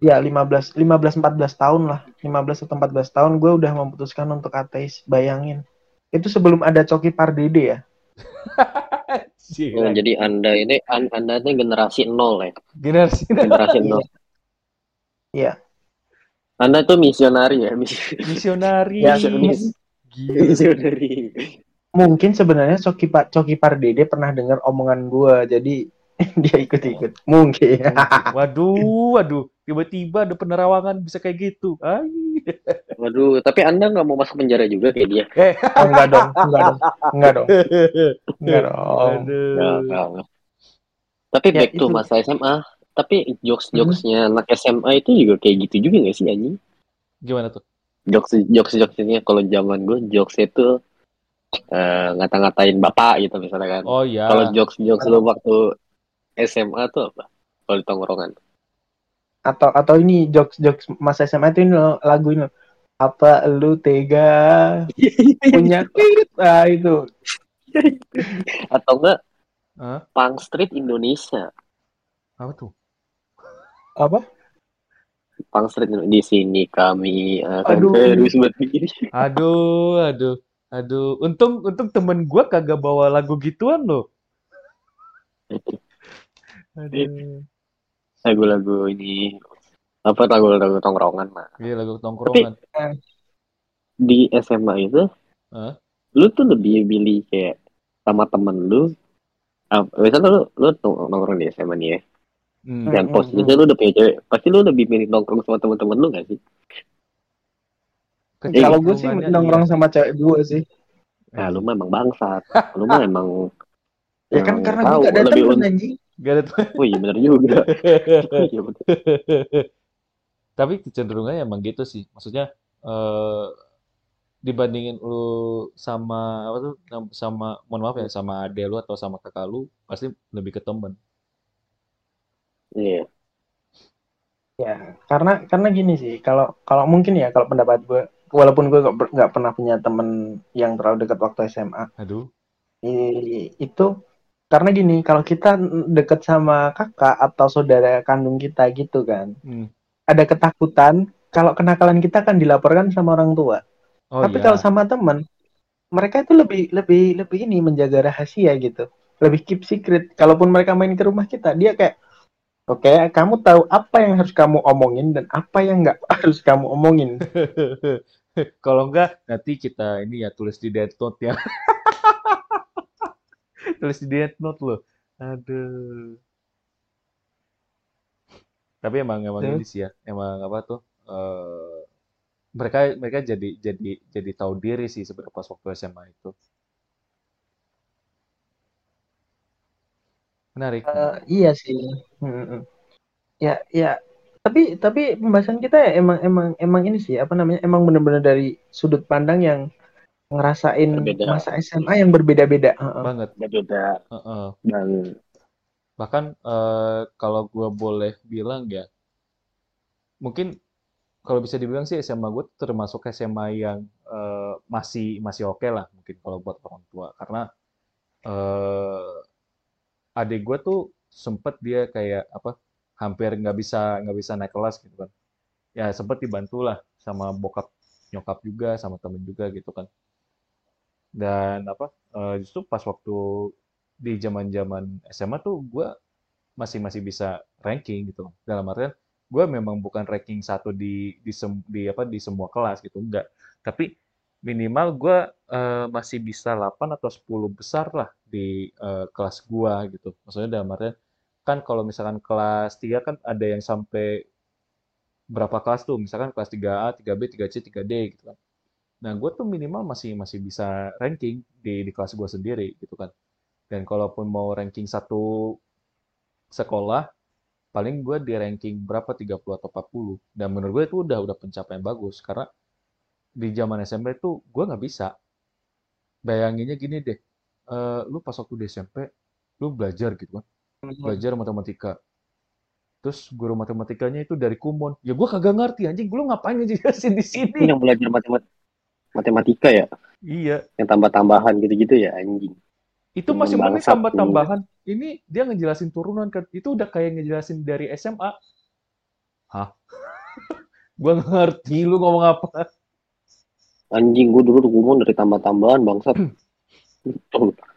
ya 15 15 14 tahun lah. 15 atau 14 tahun gue udah memutuskan untuk ateis. Bayangin. Itu sebelum ada Coki Pardede ya? Oh, jadi anda ini anda ini generasi nol ya? Generasi generasi nol. Iya. Anda tuh misionari ya? Misionari. Ya, misionari mungkin sebenarnya Coki Coki Pardede pernah dengar omongan gue jadi dia ikut-ikut. Mungkin. Waduh waduh. Tiba-tiba ada penerawangan bisa kayak gitu. Ay. waduh tapi anda nggak mau masuk penjara juga kayak dia? Eh. oh, enggak dong enggak dong enggak dong. Enggak dong. Enggak, enggak. tapi ya, back to masa SMA tapi jokes jokesnya hmm. anak SMA itu juga kayak gitu juga gak sih anjing? Gimana tuh? Jokes jokes jokesnya kalau zaman gue jokes itu uh, ngata-ngatain bapak gitu misalnya kan. Oh iya. Kalau jokes jokes lu waktu SMA tuh apa? Kalau di tongkrongan. Atau atau ini jokes jokes masa SMA itu ini lagu ini apa lu tega punya ah itu. Atau enggak huh? Punk Street Indonesia. Apa tuh? Apa? Punk Street di sini kami akan aduh. terus berdiri aduh aduh aduh untung untung temen gue kagak bawa lagu gituan loh Lagu-lagu ini apa lagu-lagu tongkrongan mah. Iya lagu tongkrongan. Tapi eh, di SMA itu, huh? lu tuh lebih pilih kayak sama temen lu. Uh, misalnya lu lu nongkrong di SMA nih ya. Hmm. Dan hmm, posisinya hmm. lu udah punya cewek, pasti lu lebih milih nongkrong sama temen-temen lu gak sih? Eh, kalau gue sih nongkrong iya. sama cewek gue sih. Nah, lu memang bangsat. lu mah emang Ya kan karena gue gak ada temen anjing. Gak ada tuh. Oh iya benar juga. iya bener. Tapi kecenderungannya emang gitu sih. Maksudnya eh, dibandingin lu sama apa tuh sama mohon maaf ya sama ade lu atau sama kakak lu pasti lebih ke temen. Iya. Ya, karena karena gini sih, kalau kalau mungkin ya kalau pendapat gue, walaupun gue nggak pernah punya temen yang terlalu dekat waktu SMA. Aduh. itu karena gini kalau kita deket sama kakak atau saudara kandung kita gitu kan hmm. ada ketakutan kalau kenakalan kita kan dilaporkan sama orang tua oh, tapi iya. kalau sama teman mereka itu lebih lebih lebih ini menjaga rahasia gitu lebih keep secret kalaupun mereka main ke rumah kita dia kayak oke okay, kamu tahu apa yang harus kamu omongin dan apa yang nggak harus kamu omongin kalau enggak nanti kita ini ya tulis di dead note ya. Tulis di death note loh. Aduh. Tapi emang emang hmm? ini sih ya emang apa tuh uh, mereka mereka jadi jadi jadi tahu diri sih sebenarnya pas waktu SMA itu. Menarik. Uh, iya sih. Hmm. ya ya tapi tapi pembahasan kita ya emang emang emang ini sih apa namanya emang benar-benar dari sudut pandang yang ngerasain berbeda. masa SMA yang berbeda-beda. Banget. Berbeda. Uh -uh. Dan bahkan uh, kalau gue boleh bilang ya, mungkin kalau bisa dibilang sih SMA gue termasuk SMA yang uh, masih masih oke okay lah mungkin kalau buat orang tua karena uh, adik gue tuh sempet dia kayak apa hampir nggak bisa nggak bisa naik kelas gitu kan. Ya sempet dibantu lah sama bokap nyokap juga sama temen juga gitu kan. Dan apa uh, justru pas waktu di zaman zaman SMA tuh gue masih masih bisa ranking gitu. Dalam artian gue memang bukan ranking satu di di, sem, di apa di semua kelas gitu enggak tapi minimal gue uh, masih bisa 8 atau 10 besar lah di uh, kelas gue gitu. Maksudnya dalam artian kan kalau misalkan kelas 3 kan ada yang sampai berapa kelas tuh misalkan kelas 3A, 3B, 3C, 3D gitu kan Nah, gue tuh minimal masih masih bisa ranking di di kelas gue sendiri gitu kan. Dan kalaupun mau ranking satu sekolah, paling gue di ranking berapa 30 atau 40. Dan menurut gue itu udah udah pencapaian bagus karena di zaman SMP tuh gue nggak bisa. Bayanginnya gini deh, eh, lu pas waktu di SMP, lu belajar gitu kan, belajar matematika. Terus guru matematikanya itu dari Kumon. Ya gue kagak ngerti anjing, lu ngapain ngejelasin di sini? yang belajar matemat matematika ya, Iya, yang tambah-tambahan gitu-gitu ya anjing. itu masih bangsat tambah tambahan. Ini dia ngejelasin turunan kan, itu udah kayak ngejelasin dari SMA. Hah? Gua nggak ngerti lu ngomong apa. Anjing gue dulu tuh kumon dari tambah-tambahan bangsat.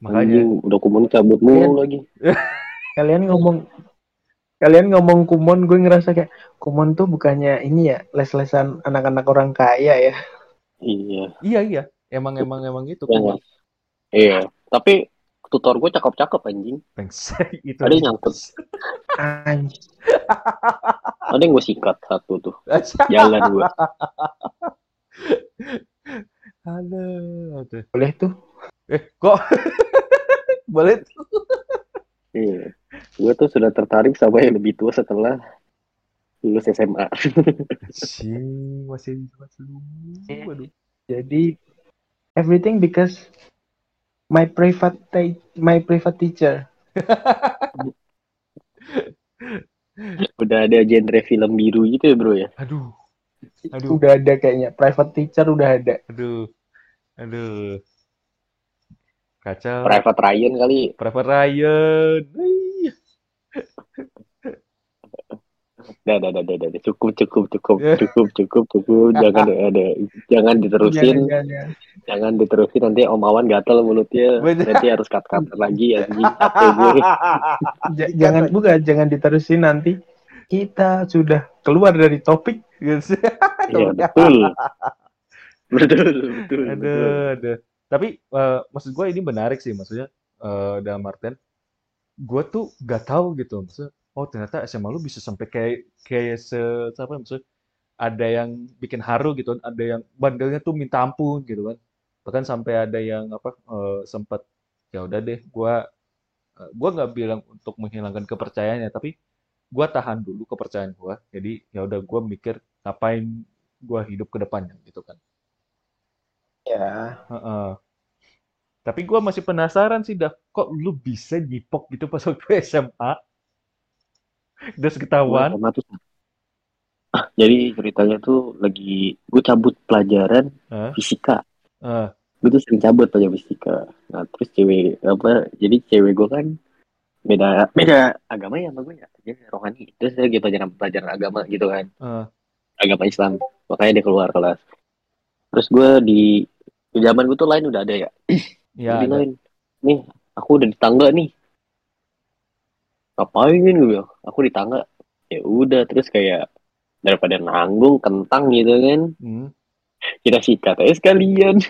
Makanya, anjing udah kumon cabut mulu lagi. Kalian ngomong kalian ngomong kumon gue ngerasa kayak kumon tuh bukannya ini ya les-lesan anak-anak orang kaya ya. Iya. iya iya, emang emang emang itu Iya. Kumon. Iya. Tapi tutor gue cakep-cakep anjing. Brengsek, itu. Ada yang nyangkut. Anjir. Ada yang gue sikat satu tuh. Jalan gue. Aduh. Boleh tuh. Eh, kok boleh tuh? Iya. Gue tuh sudah tertarik sama yang lebih tua setelah lulus SMA. Anjing, masih masih waduh. Jadi everything because my private te- my private teacher. Udah ada genre film biru gitu ya bro ya. Aduh. Aduh, Udah ada kayaknya private teacher udah ada. aduh. Aduh. Kacau. Private Ryan kali. Private Ryan. Dah, dah, dah, dah, dah. Cukup, cukup, cukup, Ya. cukup, cukup, cukup. Jangan ada, jangan diterusin, Jangan, jangan. jangan diterusin nanti Om Awan gatel mulutnya. Bener. Nanti harus cut cut lagi? Ja- jangan bukan jangan diterusin nanti kita sudah keluar dari topik. Iya betul. Betul, betul, betul. Aduh, aduh. Tapi eh, maksud gue ini menarik sih, maksudnya eh, dalam artian gue tuh gak tahu gitu, maksudnya oh ternyata SMA lu bisa sampai kayak kayak se apa maksudnya ada yang bikin haru gitu, ada yang bandelnya tuh minta ampun gitu kan, bahkan sampai ada yang apa eh, sempat ya udah deh, gue gue nggak bilang untuk menghilangkan kepercayaannya, tapi gue tahan dulu kepercayaan gue, jadi ya udah gue mikir ngapain gue hidup ke depannya gitu kan. Ya Heeh. Tapi gue masih penasaran sih, dah kok lu bisa nyipok gitu pas waktu SMA? Udah ketahuan. Tuh. Ah, jadi ceritanya tuh lagi gue cabut pelajaran Hah? fisika. Eh, Gue tuh sering cabut pelajaran fisika. Nah terus cewek apa? Jadi cewek gue kan beda beda agama ya sama gue ya. Dia rohani. Terus dia lagi pelajaran pelajaran agama gitu kan. eh, agama Islam makanya dia keluar kelas terus gue di di zaman gue tuh lain udah ada ya. Ya, Di lain. Nih aku udah di tangga nih. Ngapain gue bilang? Aku di tangga. Ya udah terus kayak daripada nanggung kentang gitu kan. Hmm, kita sikat aja sekalian.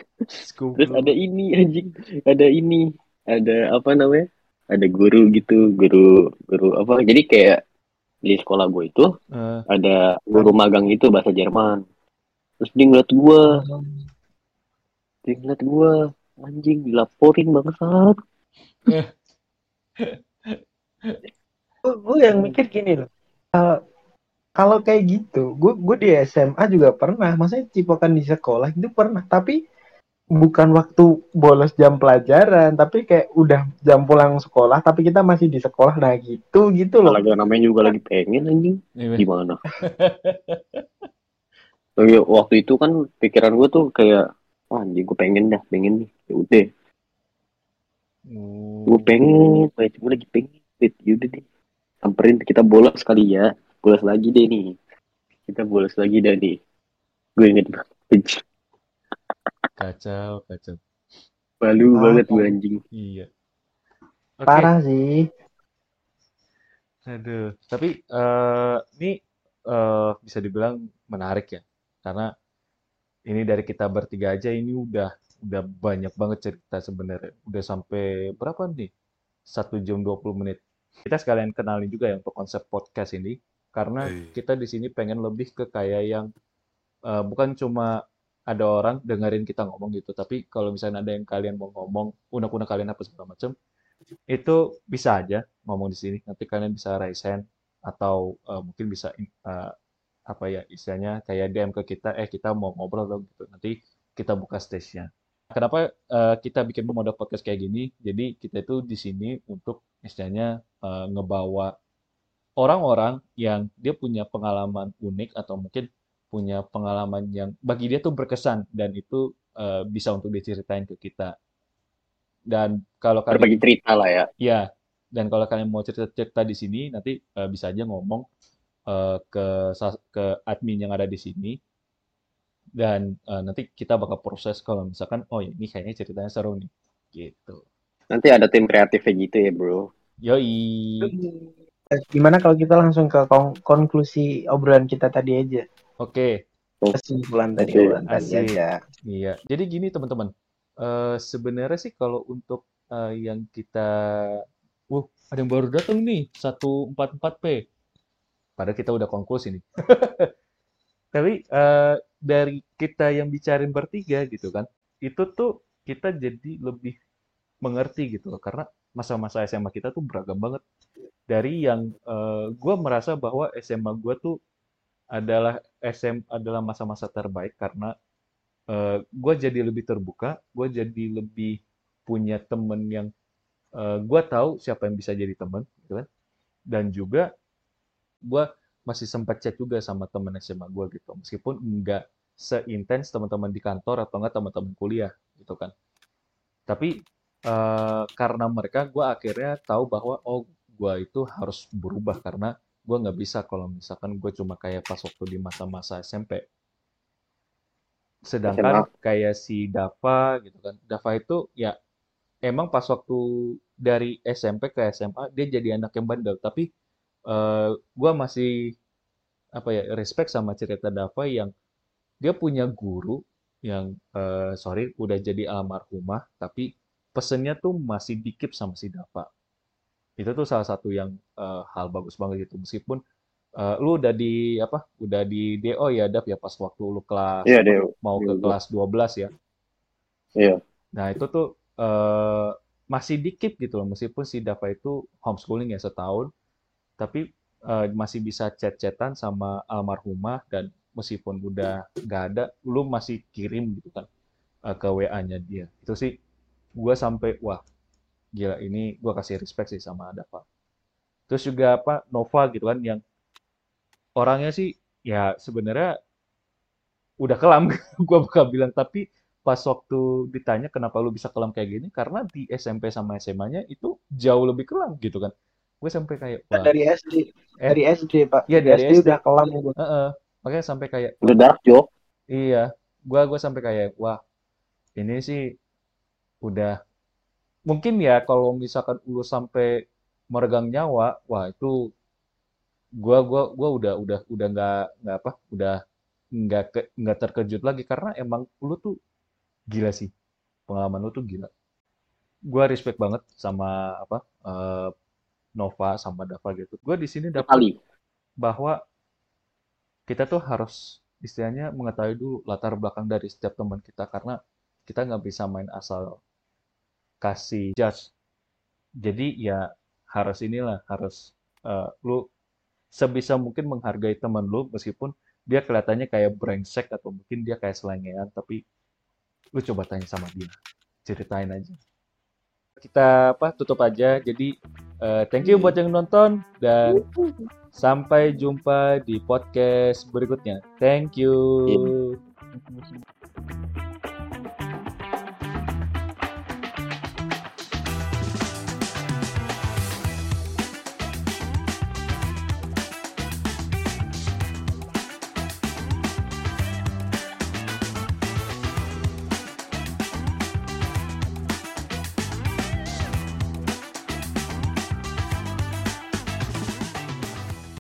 Terus ada ini anjing. Ada ini. Ada apa namanya? Ada guru gitu. Guru guru apa? Jadi kayak di sekolah gue itu Eh, ada guru magang itu bahasa Jerman terus dia ngeliat gue dia ngeliat gue anjing dilaporin bangsat. Gue gue yang mikir gini loh. Eh, kalau kayak gitu gue gue di SMA juga pernah. Maksudnya cipokan di sekolah itu pernah. Tapi bukan waktu bolos jam pelajaran. Tapi kayak udah jam pulang sekolah tapi kita masih di sekolah. Nah gitu gitu loh. Lagi namanya juga lagi pengen anjing. Ini, Lagi waktu itu kan pikiran gue tuh kayak Wah, anjing gue pengen dah pengen nih. Ya udah. Hmm, gue pengen banget gue lagi pengen. Yaudah deh. Samperin kita bolos kali ya. Bolos lagi deh nih. Kita bolos lagi dah nih. Gue inget banget. Kacau, kacau. malu Ah. banget gue anjing. Iya. Oke, parah sih. Aduh. Tapi eh ini eh, bisa dibilang menarik ya, karena ini dari kita bertiga aja ini udah udah banyak banget cerita sebenarnya. Udah sampai berapa nih? Satu jam 20 menit. Kita sekalian kenalin juga ya untuk konsep podcast ini, karena Hey. kita di sini pengen lebih ke kayak yang eh, bukan cuma ada orang dengerin kita ngomong gitu tapi kalau misalnya ada yang kalian mau ngomong unek-unek kalian apa segala macam itu bisa aja ngomong di sini nanti kalian bisa raise hand atau uh, mungkin bisa uh, apa ya istilahnya kayak DM ke kita eh kita mau ngobrol dong gitu nanti kita buka stage-nya kenapa uh, kita bikin mode podcast kayak gini jadi kita itu di sini untuk istilahnya uh, ngebawa orang-orang yang dia punya pengalaman unik atau mungkin punya pengalaman yang bagi dia tuh berkesan dan itu uh, bisa untuk diceritain ke kita. Dan kalau kalian berbagi cerita lah ya. Ya. Dan kalau kalian mau cerita-cerita di sini nanti uh, bisa aja ngomong uh, ke ke admin yang ada di sini dan uh, nanti kita bakal proses kalau misalkan oh ini kayaknya ceritanya seru nih gitu. Nanti ada tim kreatifnya gitu ya, Bro. Yoi. Gimana kalau kita langsung ke konklusi obrolan kita tadi aja? Oke. Kesimpulan tadi okay. tadi aja. Iya. Jadi gini teman-teman. Uh, sebenarnya sih kalau untuk uh, yang kita uh ada yang baru datang nih 144P. Padahal kita udah konklusi nih. Tapi uh, dari kita yang bicarain bertiga gitu kan, itu tuh kita jadi lebih mengerti gitu loh. Karena masa-masa SMA kita tuh beragam banget. Dari yang uh, gue merasa bahwa SMA gue tuh adalah SM adalah masa-masa terbaik karena uh, eh, gue jadi lebih terbuka, gue jadi lebih punya temen yang uh, eh, gue tahu siapa yang bisa jadi temen, gitu kan? Dan juga gue masih sempat chat juga sama temen SMA gue gitu, meskipun enggak seintens teman-teman di kantor atau enggak teman-teman kuliah gitu kan. Tapi uh, karena mereka gue akhirnya tahu bahwa oh gue itu harus berubah karena gue nggak bisa kalau misalkan gue cuma kayak pas waktu di masa-masa SMP sedangkan SMA. kayak si Dava gitu kan Dava itu ya emang pas waktu dari SMP ke SMA dia jadi anak yang bandel tapi uh, eh, gue masih apa ya respect sama cerita Dava yang dia punya guru yang uh, sorry udah jadi almarhumah tapi pesennya tuh masih dikip sama si Dava itu tuh salah satu yang uh, hal bagus banget gitu meskipun uh, lu udah di apa udah di DO ya Dap ya pas waktu lu kelas yeah, DO. mau ke DO. kelas 12 ya iya yeah. nah itu tuh uh, masih dikit gitu loh meskipun si Dava itu homeschooling ya setahun tapi uh, masih bisa chat-chatan sama almarhumah dan meskipun udah nggak ada lu masih kirim gitu kan uh, ke WA-nya dia. Itu sih gue sampai wah gila ini gue kasih respect sih sama Dava. Terus juga apa Nova gitu kan yang orangnya sih ya sebenarnya udah kelam. Gue bakal bilang tapi pas waktu ditanya kenapa lu bisa kelam kayak gini? Karena di SMP sama SMA-nya itu jauh lebih kelam gitu kan gue sampai kayak wah. dari SD eh, dari SD pak iya dari, dari SD, SD udah kelam ya uh -uh. makanya sampai kayak udah dark joke iya gue gue sampai kayak wah ini sih udah mungkin ya kalau misalkan lu sampai meregang nyawa, wah itu gua gua gua udah udah udah nggak nggak apa, udah nggak nggak terkejut lagi karena emang lu tuh gila sih. Pengalaman lu tuh gila. Gua respect banget sama apa uh, Nova sama Dava gitu. Gua di sini dapat bahwa kita tuh harus istilahnya mengetahui dulu latar belakang dari setiap teman kita karena kita nggak bisa main asal kasih judge. Jadi ya harus inilah harus uh, lu sebisa mungkin menghargai teman lu meskipun dia kelihatannya kayak brengsek atau mungkin dia kayak selengean tapi lu coba tanya sama dia ceritain aja kita apa tutup aja. Jadi uh, thank you buat yang nonton dan sampai jumpa di podcast berikutnya. Thank you